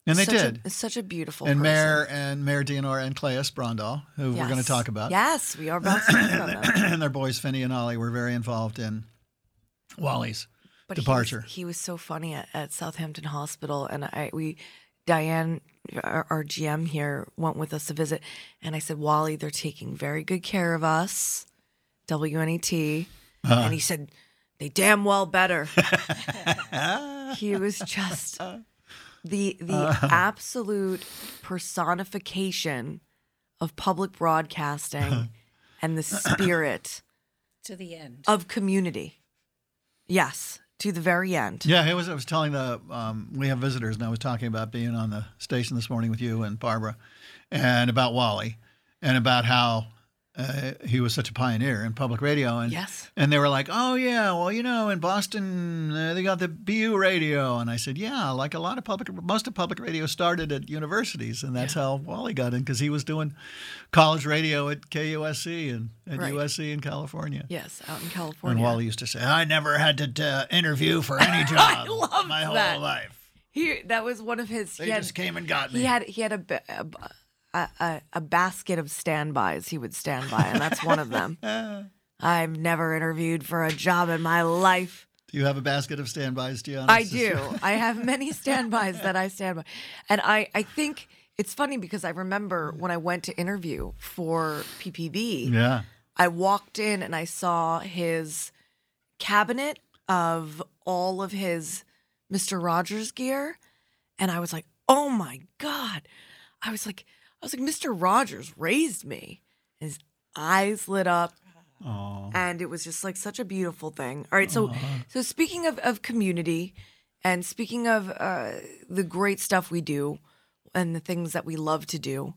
And they such did. A, such a beautiful and person. Mayor and Mayor Dianora and Claes Brondal, who we're going to talk about. Yes, we are about to talk about them. and their boys Finney and Ollie were very involved in Wally's But he was- departure. He was, so funny at, at Southampton Hospital, and I we Diane, our, our GM here, went with us to visit, and I said, Wally, they're taking very good care of us, WNET, Uh-huh. and he said, they damn well better. he was just the the Uh-huh. absolute personification of public broadcasting and the spirit to the end. of community. Yes, to the very end. Yeah, I was, I was telling the, um, we have visitors, and I was talking about being on the station this morning with you and Barbara, and about Wally, and about how uh, he was such a pioneer in public radio. And, Yes. and they were like, oh, yeah, well, you know, in Boston, uh, they got the BU radio. And I said, yeah, like a lot of public, most of public radio started at universities, and that's how Wally got in, because he was doing college radio at KUSC and at Right. USC in California. Yes, out in California. And Wally used to say, I never had to uh, interview for any job loved my whole that. life. He that was one of his. They he had, just came and got me. He had he had a, a, a, a, a basket of standbys he would stand by, and that's one of them. I've never interviewed for a job in my life. Do you have a basket of standbys, Gianna? I do. I have many standbys that I stand by. And I, I think it's funny because I remember when I went to interview for PPB, Yeah. I walked in and I saw his cabinet of all of his Mr. Rogers gear. And I was like, oh my God. I was like, I was like, Mr. Rogers raised me. His eyes lit up. And it was just like such a beautiful thing. All right. So, so speaking of, of community and speaking of uh, the great stuff we do and the things that we love to do,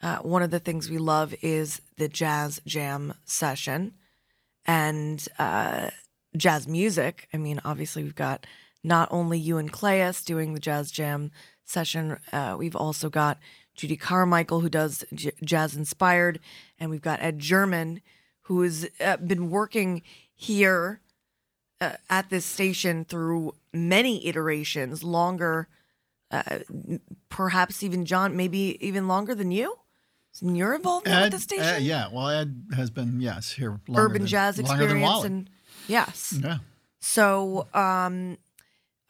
uh, one of the things we love is the jazz jam session and uh, jazz music. I mean, obviously, we've got not only you and Claes doing the jazz jam session, uh, we've also got Judy Carmichael, who does j- jazz inspired, and we've got Ed German, who has uh, been working here uh, at this station through many iterations, longer, uh, perhaps even John, maybe even longer than you. And your involvement Ed, with the station, Ed- yeah. Well, Ed has been, yes, here longer urban than- jazz longer than experience, Wally. and yes, Yeah. so, um,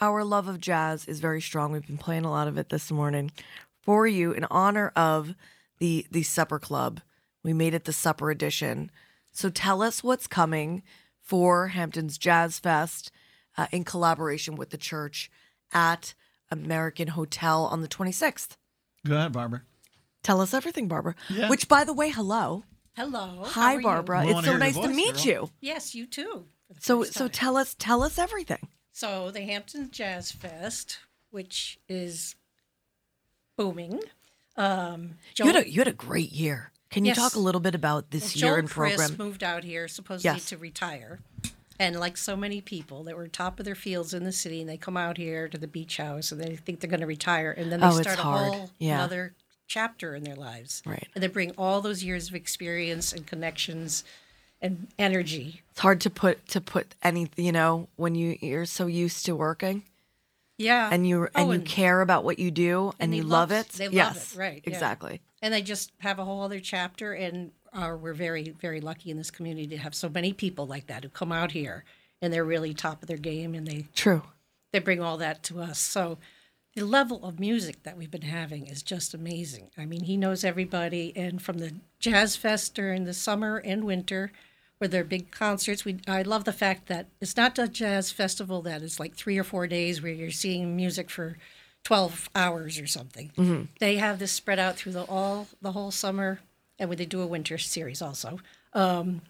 our love of jazz is very strong. We've been playing a lot of it this morning for you in honor of the the supper club. We made it the supper edition. So tell us what's coming for Hamptons Jazz Fest uh, in collaboration with the church at American Hotel on the 26th. Go ahead, Barbara. Tell us everything, Barbara. Yeah. Which, by the way, hello. Hello. Hi. Barbara. It's so hear your nice to meet girl. you. Yes, you too. So, so tell us, tell us everything. So the Hampton Jazz Fest, which is booming. Um, You had a you had a great year. Can you Yes. talk a little bit about this Well, year Joel in Chris program? moved out here supposedly Yes. to retire, and like so many people that were top of their fields in the city, and they come out here to the beach house and they think they're going to retire, and then they Oh, start a whole Yeah. another chapter in their lives, Right. And they bring all those years of experience and connections and energy. It's hard to put to put any you know when you you're so used to working Yeah, and you and Oh, you care about what you do and, they you love, it. They love yes, it, right? yeah. Exactly. And they just have a whole other chapter, and uh, we're very, very lucky in this community to have so many people like that who come out here and they're really top of their game, and they True. they bring all that to us. So the level of music that we've been having is just amazing. I mean, he knows everybody, and from the jazz fest during the summer and winter, where they're big concerts. We I love the fact that it's not a jazz festival that is like three or four days where you're seeing music for twelve hours or something. They have this spread out through the all the whole summer, and when they do a winter series also. Um,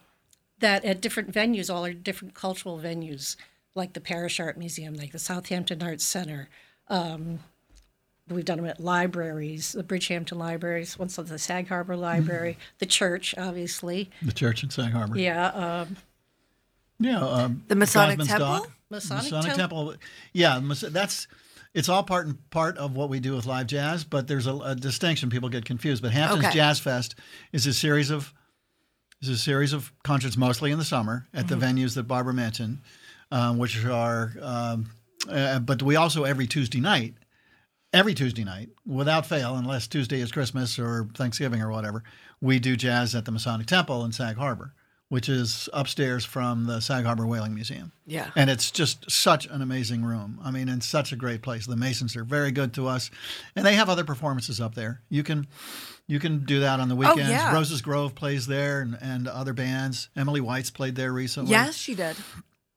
that at different venues, all are different cultural venues, like the Parrish Art Museum, like the Southampton Arts Center, um, we've done them at libraries, the Bridgehampton libraries, once at the Sag Harbor Library, the church, obviously. The church in Sag Harbor. Yeah, um, Yeah, um, The Masonic Godman's Temple? Dock. Masonic Masonic Temple? Temple. Yeah, that's it's all part and part of what we do with live jazz, but there's a, a distinction. People get confused. But Hamptons Okay. Jazz Fest is a series of is a series of concerts, mostly in the summer, at the Mm-hmm. venues that Barbara mentioned, um, which are. Um, uh, but we also every Tuesday night, every Tuesday night, without fail, unless Tuesday is Christmas or Thanksgiving or whatever, we do jazz at the Masonic Temple in Sag Harbor, which is upstairs from the Sag Harbor Whaling Museum. Yeah. And it's just such an amazing room. I mean, and such a great place. The Masons are very good to us, and they have other performances up there. You can, you can do that on the oh, weekends. Oh, yeah. Roses Grove plays there, and, and other bands. Emily White's played there recently. Yes, she did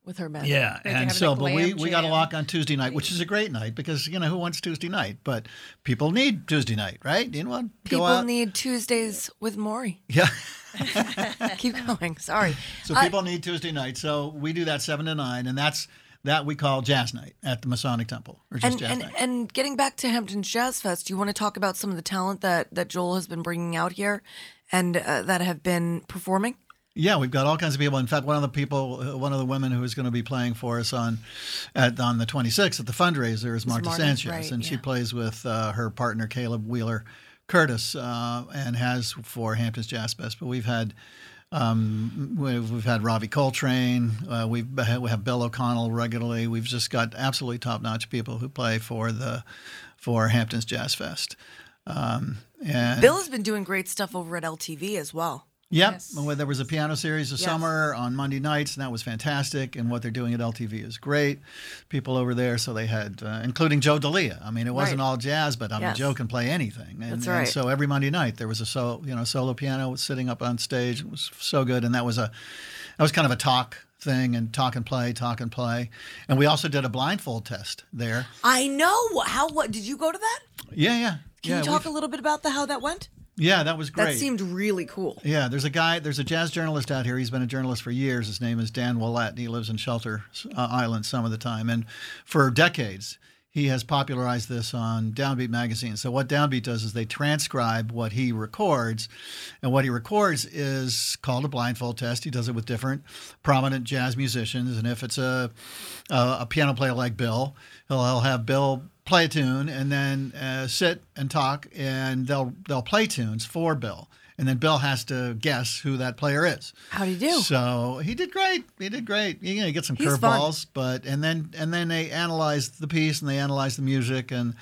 with her band. Yeah, and so, but we, we got a lock on Tuesday night, which is a great night because you know who wants Tuesday night, but people need Tuesday night, right? You know what? People out. need Tuesdays with Morrie. yeah. Keep going. Sorry. So I- people need Tuesday night. So we do that seven to nine, and that's that we call Jazz Night at the Masonic Temple, or just and Jazz and, Night. and getting back to Hamptons Jazz Fest, do you want to talk about some of the talent that that Joel has been bringing out here, and uh, that have been performing? Yeah, we've got all kinds of people. In fact, one of the people, uh, one of the women who is going to be playing for us on at on the 26th at the fundraiser is Marta Marta, Sanchez, right, and she plays with uh, her partner Caleb Wheeler Curtis, uh, and has for Hamptons Jazz Fest. But we've had. Um, we've, we've had Ravi Coltrane. Uh, we've we have Bill O'Connell regularly. We've just got absolutely top-notch people who play for the for Hamptons Jazz Fest. Um, and Bill has been doing great stuff over at LTV as well. Yep. Yes. Well, there was a piano series this Yes. summer on Monday nights, and that was fantastic. And what they're doing at LTV is great. People over there, so they had, uh, including Joe Dalia. I mean, it wasn't Right. all jazz, but I mean, Yes. Joe can play anything. And, That's and right. so every Monday night there was a solo, you know, solo piano sitting up on stage. It was so good, and that was a, that was kind of a talk thing and talk and play, talk and play. And we also did a blindfold test there. I know how. What did you go to that? Yeah, yeah. Can yeah, you talk a little bit about the how that went? Yeah, that was great. That seemed really cool. Yeah, there's a guy, there's a jazz journalist out here. He's been a journalist for years. His name is Dan Ouellette. and He lives in Shelter uh, Island some of the time. And for decades, he has popularized this on Downbeat magazine. So, what Downbeat does is they transcribe what he records. And what he records is called a blindfold test. He does it with different prominent jazz musicians. And if it's a, a, a piano player like Bill, he'll, he'll have Bill play a tune and then uh, sit and talk, and they'll they'll play tunes for Bill, and then Bill has to guess who that player is. How do you do? So he did great. He did great. You know, you get some curveballs, but and then and then they analyze the piece and they analyze the music, and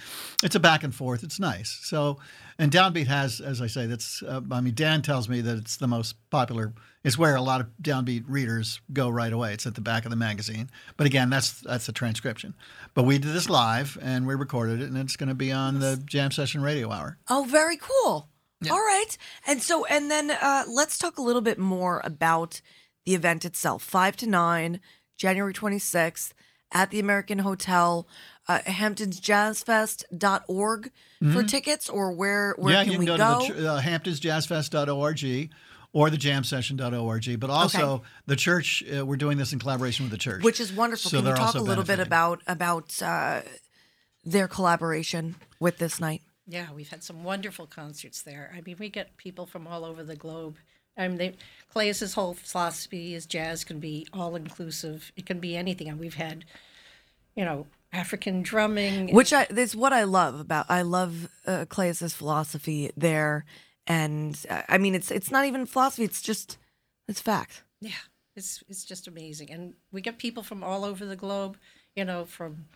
it's a back and forth. It's nice. So and Downbeat has, as I say, that's. Uh, I mean, Dan tells me that it's the most popular. It's where a lot of Downbeat readers go right away. It's at the back of the magazine. But again, that's that's a transcription. But we did this live and we recorded it, and it's going to be on the Jam Session Radio Hour. Oh, very cool. All right. And so, and then uh, let's talk a little bit more about the event itself. Five to nine, January 26th at the American Hotel, uh, hamptonsjazzfest.org for tickets or where, where Mm-hmm. yeah, can you we can go? go, to the uh, hamptonsjazzfest.org or the jamsession.org. But also Okay. the church, uh, we're doing this in collaboration with the church. Which is wonderful. So can you talk a little bit about, about uh, their collaboration with this night? Yeah, we've had some wonderful concerts there. I mean, we get people from all over the globe. I mean, they, Clay's whole philosophy is jazz can be all inclusive. It can be anything. And we've had, you know, African drumming. Which I is what I love about I love uh, Clay's philosophy there, and uh, I mean it's it's not even philosophy; it's just it's fact. yeah, it's it's just amazing. And we get people from all over the globe. You know, from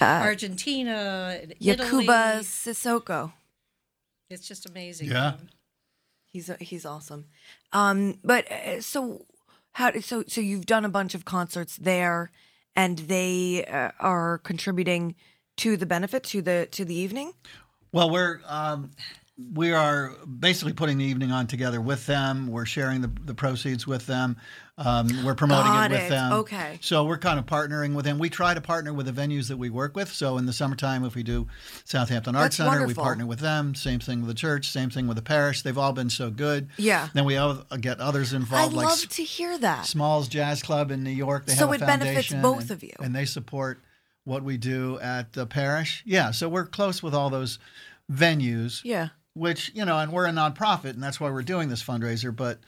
Argentina, and Italy. Yacouba Sissoko, It's just amazing. Yeah. Um, he's he's awesome. Um, but uh, so how so so you've done a bunch of concerts there, and they uh, are contributing to the benefit to the to the evening. Well, we're um, we are basically putting the evening on together with them. We're sharing the, the proceeds with them. Um, we're promoting Got it with it. them. Okay. So we're kind of partnering with them. We try to partner with the venues that we work with. So in the summertime, if we do Southampton Arts Center, wonderful. we partner with them. Same thing with the church. Same thing with the Parrish. They've all been so good. Yeah. Then we have, get others I involved, like love to hear that. Smalls Jazz Club in New York. They So have a it benefits foundation, both and- of you. and they support what we do at the Parrish. Yeah, so we're close with all those venues. Yeah. Which you know, and we're a nonprofit, and that's why we're doing this fundraiser. But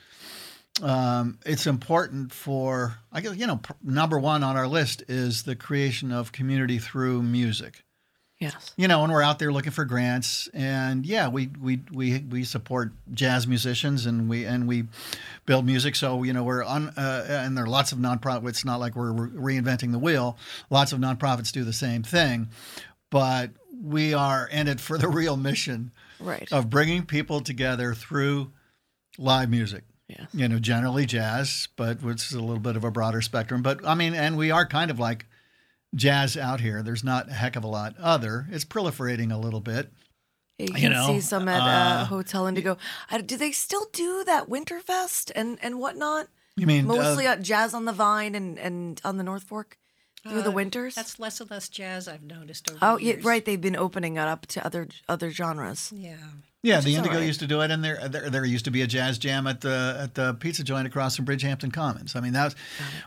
um, it's important for I guess you know pr- number one on our list is the creation of community through music. Yes. You know, and we're out there looking for grants, and yeah, we we we we support jazz musicians, and we and we build music. So you know, we're on, uh, and there are lots of nonprofits. It's not like we're re- reinventing the wheel. Lots of nonprofits do the same thing, but we are in it for the real mission Right. of bringing people together through live music. Yeah. You know, generally jazz, but it's a little bit of a broader spectrum. But I mean, and we are kind of like jazz out here. There's not a heck of a lot other. It's proliferating a little bit. You You can know, see some at uh, uh, Hotel Indigo. Uh, do they still do that Winterfest and and whatnot? You mean, mostly uh, at Jazz on the Vine and and on the North Fork through the Uh, winters? That's less and less jazz I've noticed over oh, the yeah, right. They've been opening it up to other other genres. Yeah. Yeah, Which the Indigo right. used to do it, and there, there there used to be a jazz jam at the at the pizza joint across from Bridgehampton Commons. I mean, that was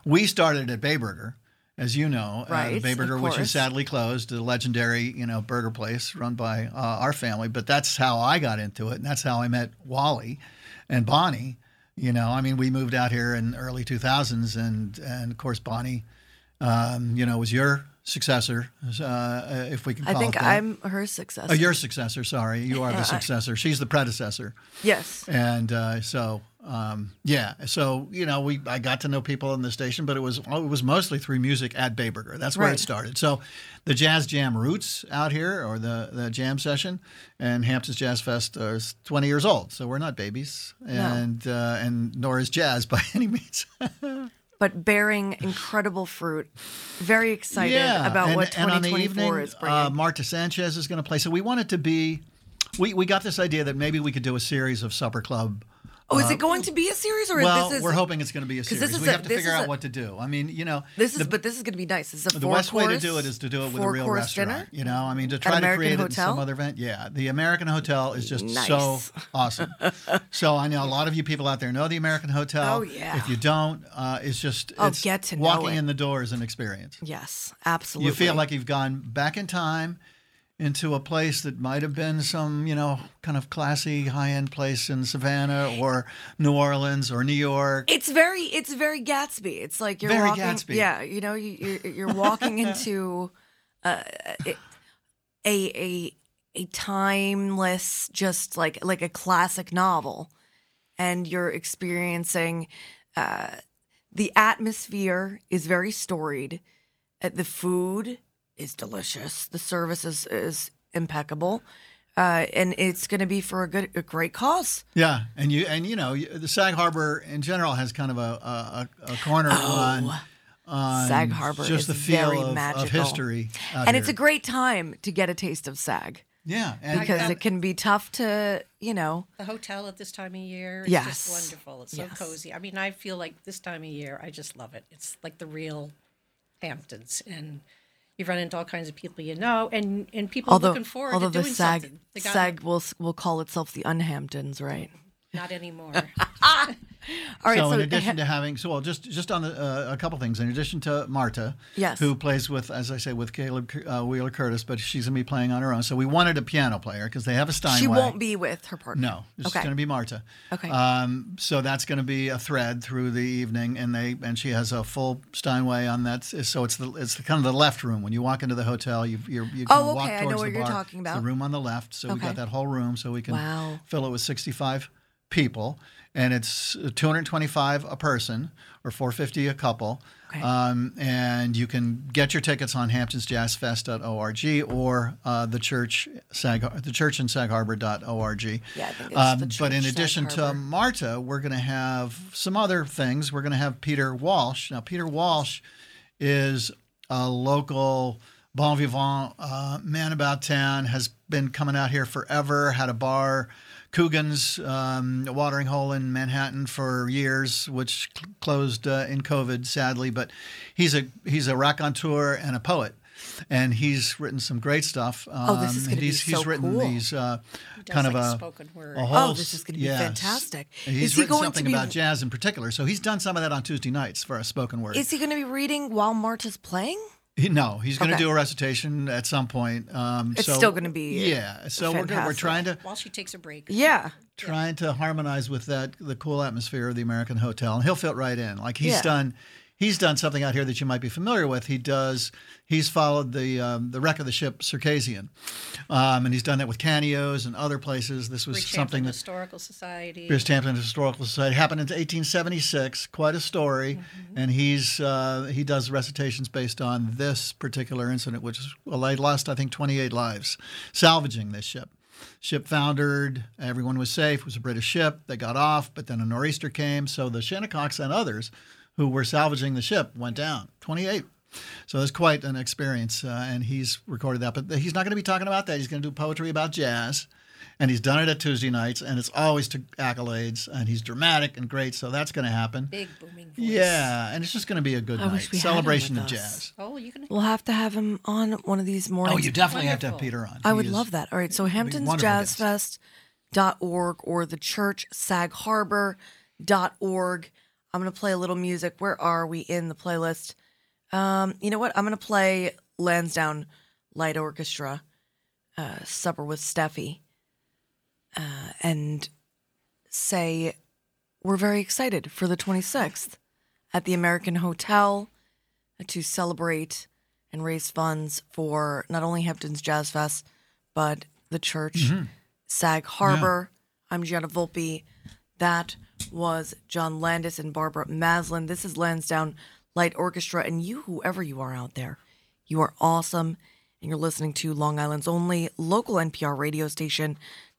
we started at Bayburger, as you know, uh, Right, Bayburger, of which course. is sadly closed, a legendary you know burger place run by uh, our family. But that's how I got into it, and that's how I met Wally and Bonnie. You know, I mean, we moved out here in early 2000s, and and of course Bonnie, um, you know, was your successor, uh, if we can. I think it that. I'm her successor. Oh, your successor. Sorry, you are Yeah, the I- successor. She's the predecessor. Yes. And uh, so, um, yeah. So you know, we I got to know people in the station, but it was it was mostly through music at Bayburger. That's where Right. it started. So, the Jazz Jam roots out here, or the the jam session, and Hamptons Jazz Fest is 20 years old. So we're not babies, and uh, and nor is jazz by any means. but bearing incredible fruit. Very excited about and, what and on the 2024 evening, is bringing. uh, Marta Sanchez is going to play. So we want it to be. We, we got this idea that maybe we could do a series of supper club. Oh, is it going to be a series or well, this is? we're hoping it's going to be a series. this is we a- have to figure out a- what to do. I mean, you know, This is, the, but this is going to be nice. This is a the best way to do it is to do it with a real restaurant. dinner. You know, I mean, to try to create it in some other event. Yeah, the American Hotel is just Nice. so awesome. so I know a lot of you people out there know the American Hotel. Oh, yeah. If you don't, uh, it's just Oh, it's get to know walking it. in the door is an experience. Yes, absolutely. You feel like you've gone back in time into a place that might have been some, you know, kind of classy high-end place in Savannah or New Orleans or New York. It's very, it's very Gatsby. It's like you're Very walking. Gatsby. Yeah, you know, you, you're you're walking into uh, a a a timeless, just like like a classic novel, and you're experiencing. Uh, the atmosphere is very storied. Uh, the food is delicious. The service is, is impeccable. Uh, and it's going to be for a good, a great cause. Yeah, and you and you know the Sag Harbor in general has kind of a a, a a corner on on Oh, Sag Harbor just is the feel very of, of history, out and it's a great time to get a taste of SAG. Yeah, and- because and- it can be tough to, you know. The hotel at this time of year is Yes. just wonderful. It's so Yes. cozy. I mean, I feel like this time of year, I just love it. It's like the real Hamptons, and you run into all kinds of people you know, and and people Although, looking forward although to the doing SAG something. Got SAG will will call itself the Unhamptons, right? not anymore. All right. so, So, in addition to having, so well, just just on the, uh, a couple things. In addition to Marta, Yes. who plays with, as I say, with Caleb uh, Wheeler Curtis, but she's gonna be playing on her own. So we wanted a piano player because they have a Steinway. she won't be with her partner. No, it's Okay. going to be Marta. Okay. Um, so that's going to be a thread through the evening, and they and she has a full Steinway on that. So it's the it's the, kind of the left room when you walk into the hotel. You you're, you can Oh, walk okay, I know towards what the you're bar. talking It's about. the room on the left. So we Okay. got that whole room, so we can Wow. fill it with 65 people, and it's 225 a person or 450 a couple. Okay. Um, and you can get your tickets on hamptonsjazzfest.org or uh, the church Sag the church in sagharbor.org. Yeah, I think it's Um, the but in Sag addition to. Marta, we're going to have some other things. We're going to have Peter Walsh. Now, Peter Walsh is a local bon vivant uh, man about town, has been coming out here forever, had a bar, Coogan's um, watering hole in Manhattan for years, which cl- closed uh, in COVID, sadly. But he's a he's a raconteur and a poet. And he's written some great stuff. Um, Oh, this is gonna and be he's, he's written cool. these uh, kind of like a spoken word. a Oh, this is gonna be yes. fantastic. And Is He's he written going to something be- about jazz in particular. So he's done some of that on Tuesday nights for a spoken word. Is he going to be reading while Marta's playing? He, no, he's going to Okay. do a recitation at some point. Um, It's so- still gonna be yeah. So we're gonna, we're trying to While she takes a break. Yeah. trying to harmonize with that the cool atmosphere of the American Hotel, and he'll fit right in. Like he's Yeah. done, he's done something out here that you might be familiar with. He does, he's followed the um, the wreck of the ship Circassian, um, and he's done that with Canios and other places. This was something that Historical Society. Bridgehampton Historical Society happened in 1876. Quite a story, Mm-hmm. and he's uh, he does recitations based on this particular incident, which is well, they lost I think 28 lives salvaging this ship. Ship foundered. Everyone was safe. It was a British ship. They got off, but then a nor'easter came. So the Shinnecock's and others who were salvaging the ship went down. 28. So it's quite an experience, uh, and he's recorded that. But he's not going to be talking about that. He's going to do poetry about jazz, and he's done it at Tuesday nights, and it's always to accolades. And he's dramatic and great, so that's going to happen. Big booming voice. Yeah, and it's just going to be a good I night. wish we had him Celebration with of us. jazz. Oh, you can. We'll have to have him on one of these mornings. Oh, you definitely have to have Peter on. I He would is- love that. All right, so wonderful hamptonsjazzfest.org or the church sagharbor.org. I'm going to play a little music. Where are we in the playlist? Um, you know what? I'm going to play Lansdowne Light Orchestra, uh, Supper with Steffi, uh, and say we're very excited for the 26th at the American Hotel to celebrate and raise funds for not only Hamptons Jazz Fest, but the church, Sag Harbor. I'm Gianna Volpe. That was John Landes and Barbara Maslen. This is Lansdowne Light Orchestra. And you, whoever you are out there, you are awesome. And you're listening to Long Island's only local NPR radio station,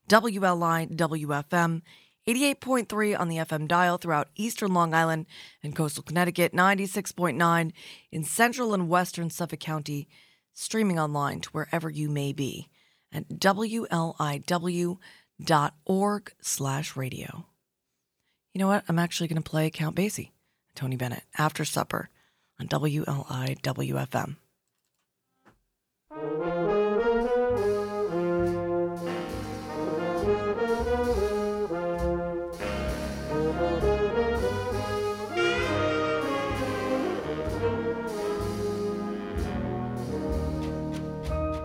WLI WFM. 88.3 on the FM dial throughout eastern Long Island and coastal Connecticut, 96.9 in central and western Suffolk County, streaming online to wherever you may be at wliw.org slash radio. You know what? I'm actually going to play Count Basie, Tony Bennett, after supper on WLIWFM.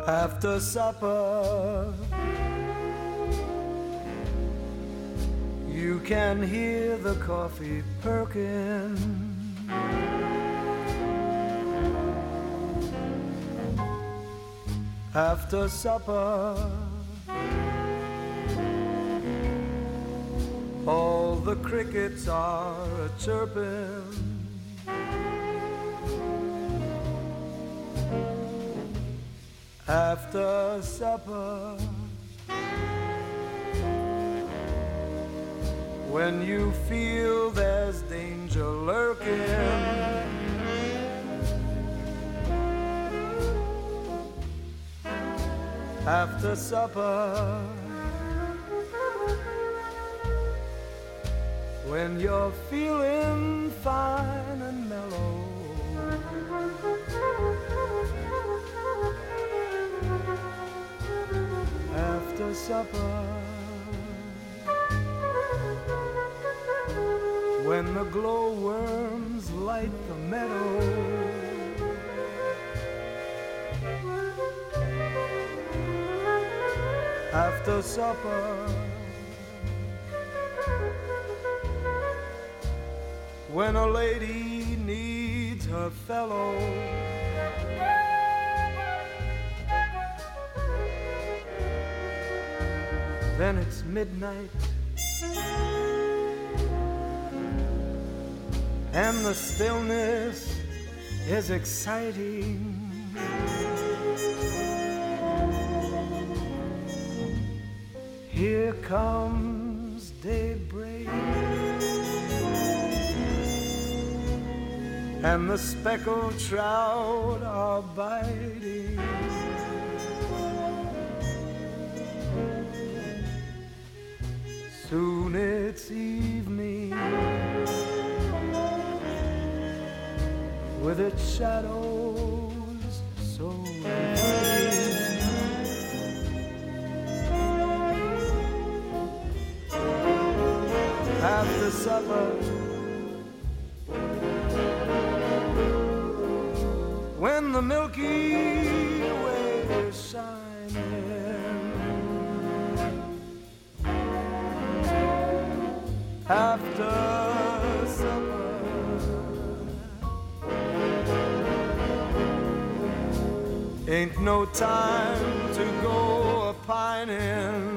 After supper, you can hear the coffee perking. After supper, all the crickets are a chirping. after supper. When you feel there's danger lurking, after supper. When you're feeling fine and mellow. after supper. When the glowworms light the meadow. After supper. When a lady needs her fellow. Then it's midnight. And the stillness is exciting. Here comes daybreak. And the speckled trout are biting. Soon it's evening with its shadows so hurting. After supper, when the Milky Way ain't no time to go a pining.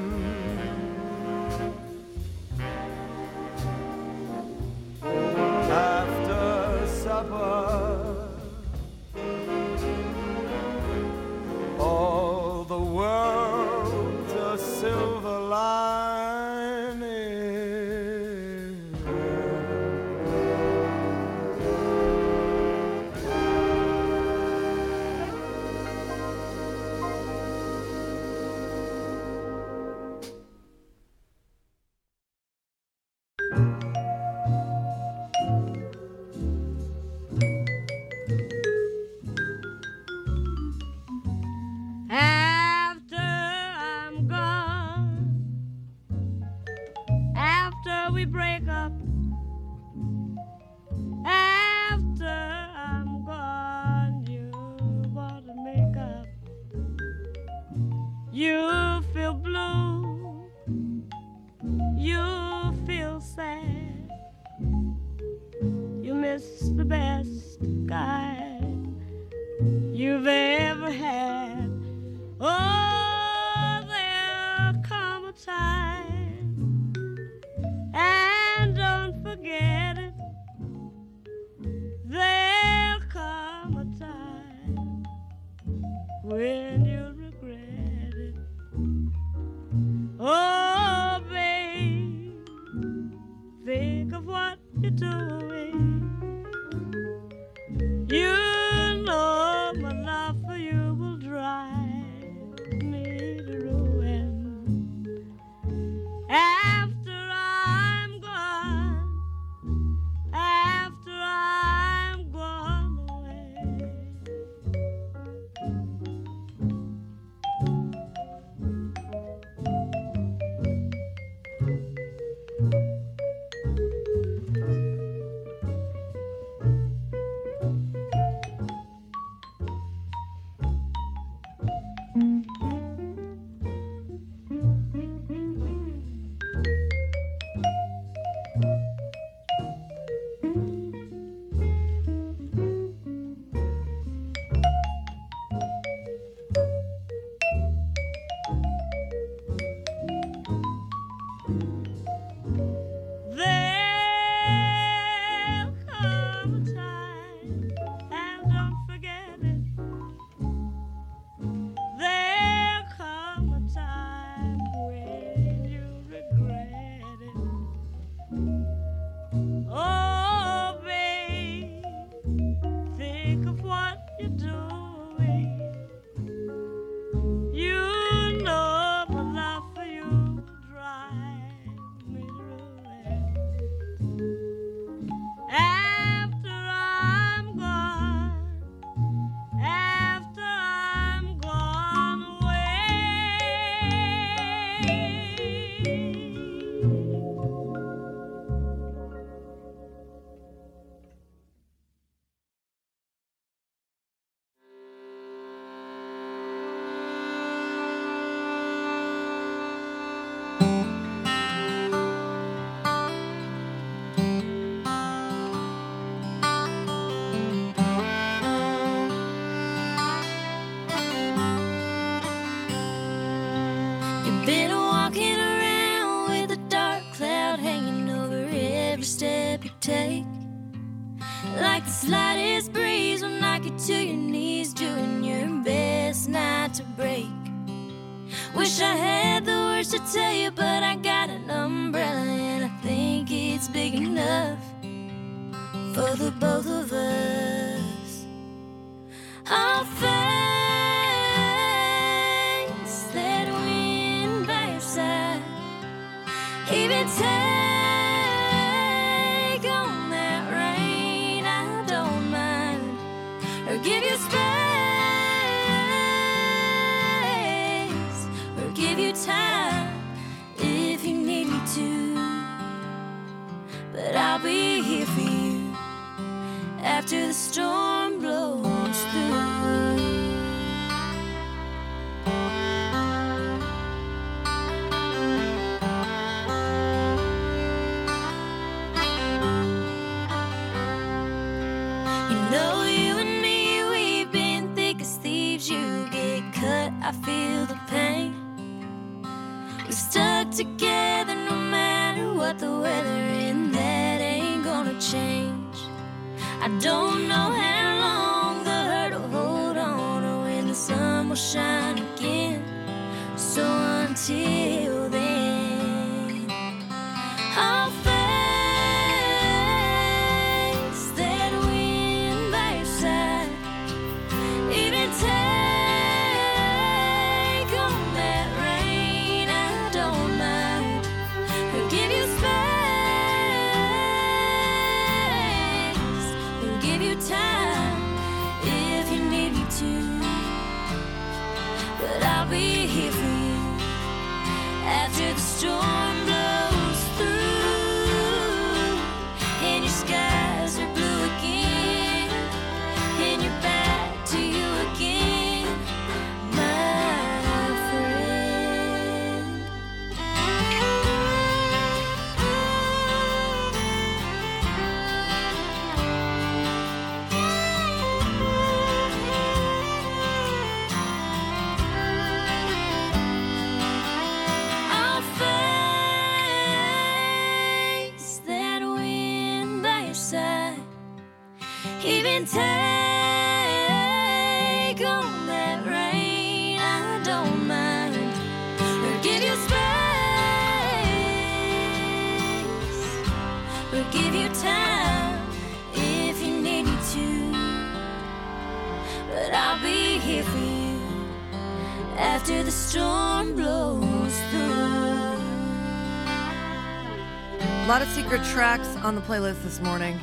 Tracks on the playlist this morning.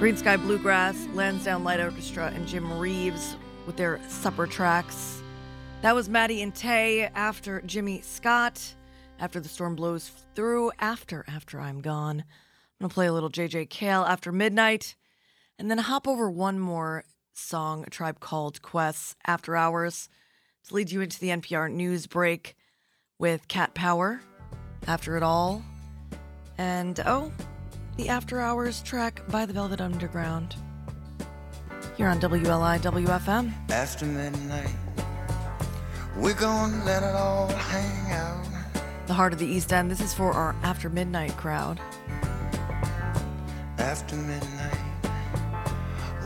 Greensky Bluegrass, Lansdowne Light Orchestra, and Jim Reeves with their supper tracks. That was Maddie and Tae after Jimmy Scott, after the storm blows through, after After I'm Gone. I'm to play a little JJ Cale after midnight, and then hop over one more song, Tribe Called Quests, After Hours, to lead you into the NPR news break with Cat Power, After It All, and oh, the After Hours track by the Velvet Underground. Here on WLIW-FM. After midnight, we're gonna let it all hang out. The heart of the East End. This is for our After Midnight crowd. After midnight,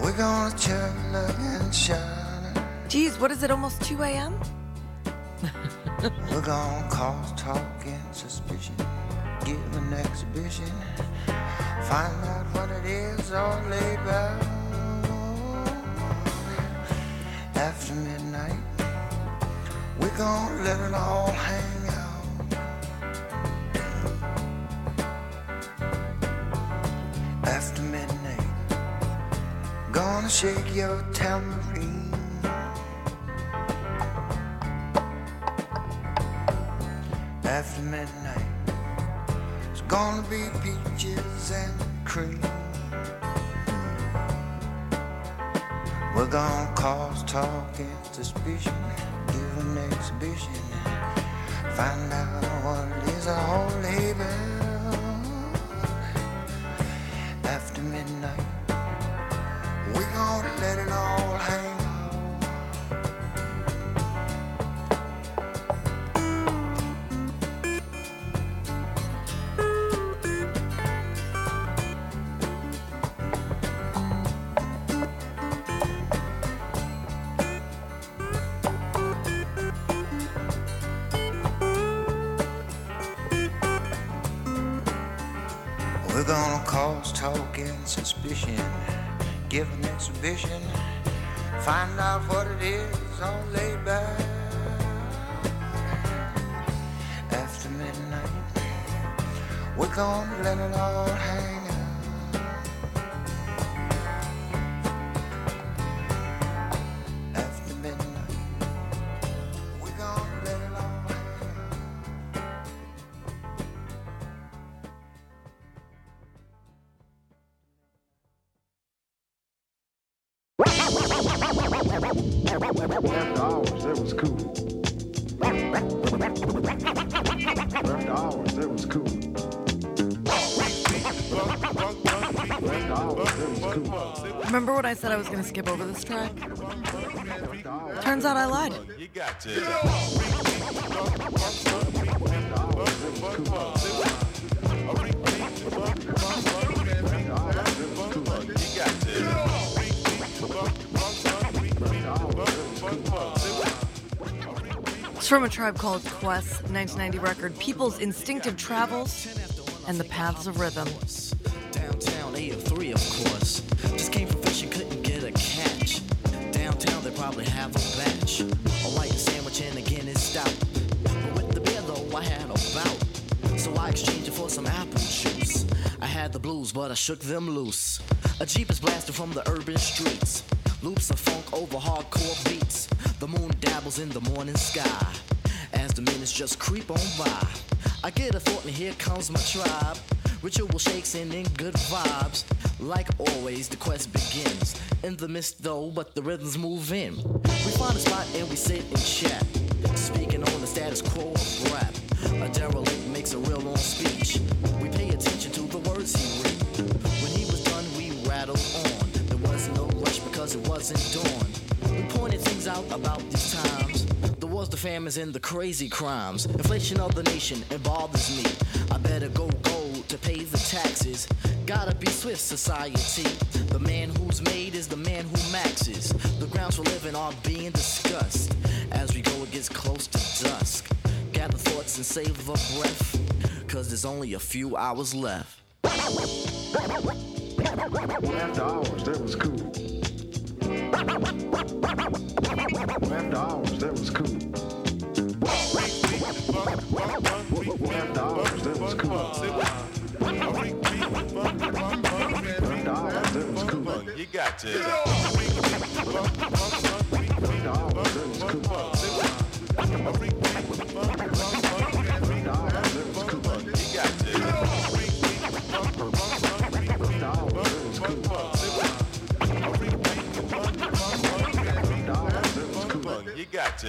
we're gonna chug, look, and shine. Geez, what is it? Almost 2 a.m.? We're gonna cause talk and suspicion, give an exhibition, find out what it is all about. After midnight, we're gonna let it all hang out. After midnight, gonna shake your tambourine. After midnight, it's gonna be peaches and cream. We're gonna cause talk and suspicion, give an exhibition, find out what is all about. After suspicion, give an exhibition, find out what it is on laid back. After midnight, we're gonna let it all hang skip over this track? Turns out I lied. You got to. It's from a tribe called Quest, 1990 record, People's Instinctive Travels and the Paths of Rhythm. Shook them loose. A Jeep is blasting from the urban streets. Loops of funk over hardcore beats. The moon dabbles in the morning sky. As the minutes just creep on by. I get a thought, and here comes my tribe. Ritual shakes and in good vibes. Like always, the quest begins. In the mist, though, but the rhythms move in. We find a spot and we sit and chat. Speaking on the status quo of rap. A derelict makes a real long speech. Famines, and the crazy crimes. Inflation of the nation, it bothers me. I better go gold to pay the taxes. Gotta be swift, society. The man who's made is the man who maxes. The grounds for living are being discussed. As we go, it gets close to dusk. Gather thoughts and save a breath. Cause there's only a few hours left. After hours, that was cool. Cool. You got to.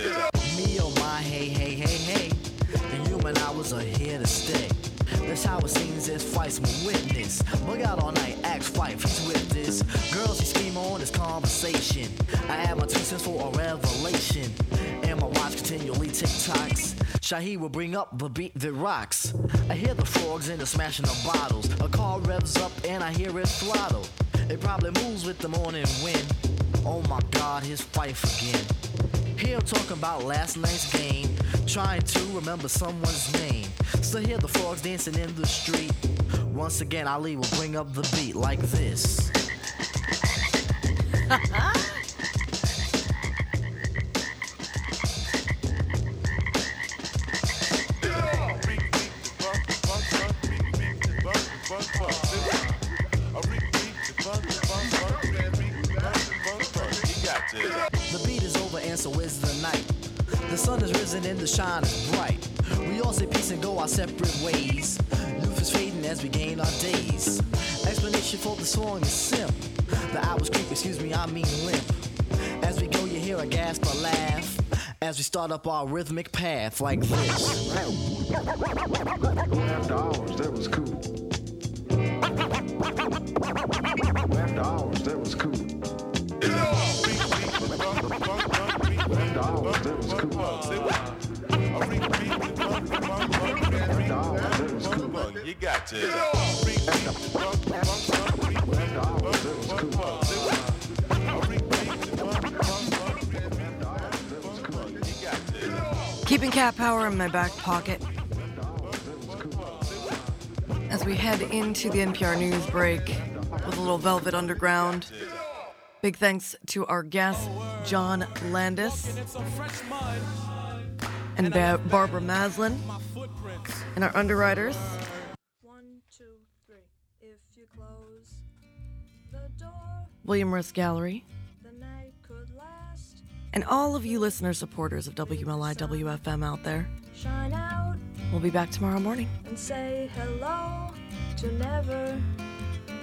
Me oh my hey hey hey hey The human hours are here to stay That's how it seems as Phife's my witness Bug out all night, ask Phife, I add my two cents for a revelation. And my watch continually tick-tocks. Shahi will bring up the beat that rocks. I hear the frogs and the smashing of bottles. A car revs up and I hear it throttle. It probably moves with the morning wind. Oh my god, his Phife again. Here talking about last night's game, trying to remember someone's name. So hear the frogs dancing in the street. Once again, Ali will bring up the beat like this. shine is bright. We all say peace and go our separate ways. Youth is fading as we gain our days. Explanation for the song is simple. The hours creep, excuse me, I mean limp. As we go, you hear a gasp or laugh. As we start up our rhythmic path like this. After hours, that was cool. After hours, that was cool. After hours, that was cool. You got. Keeping cat power in my back pocket. As we head into the NPR news break with a little Velvet Underground. Big thanks to our guest, John Landes, and ba- Barbara Maslen, and our underwriters. One, two, three. If you close the door, William Ris Gallery, the night could last. and all of you listener supporters of WMLI WFM out there. Shine out We'll be back tomorrow morning. and say hello to never.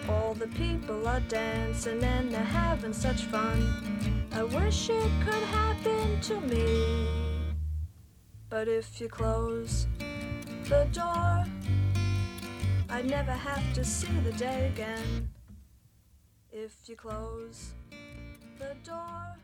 All the people are dancing and they're having such fun. I wish it could happen to me. But if you close the door, I'd never have to see the day again. If you close the door.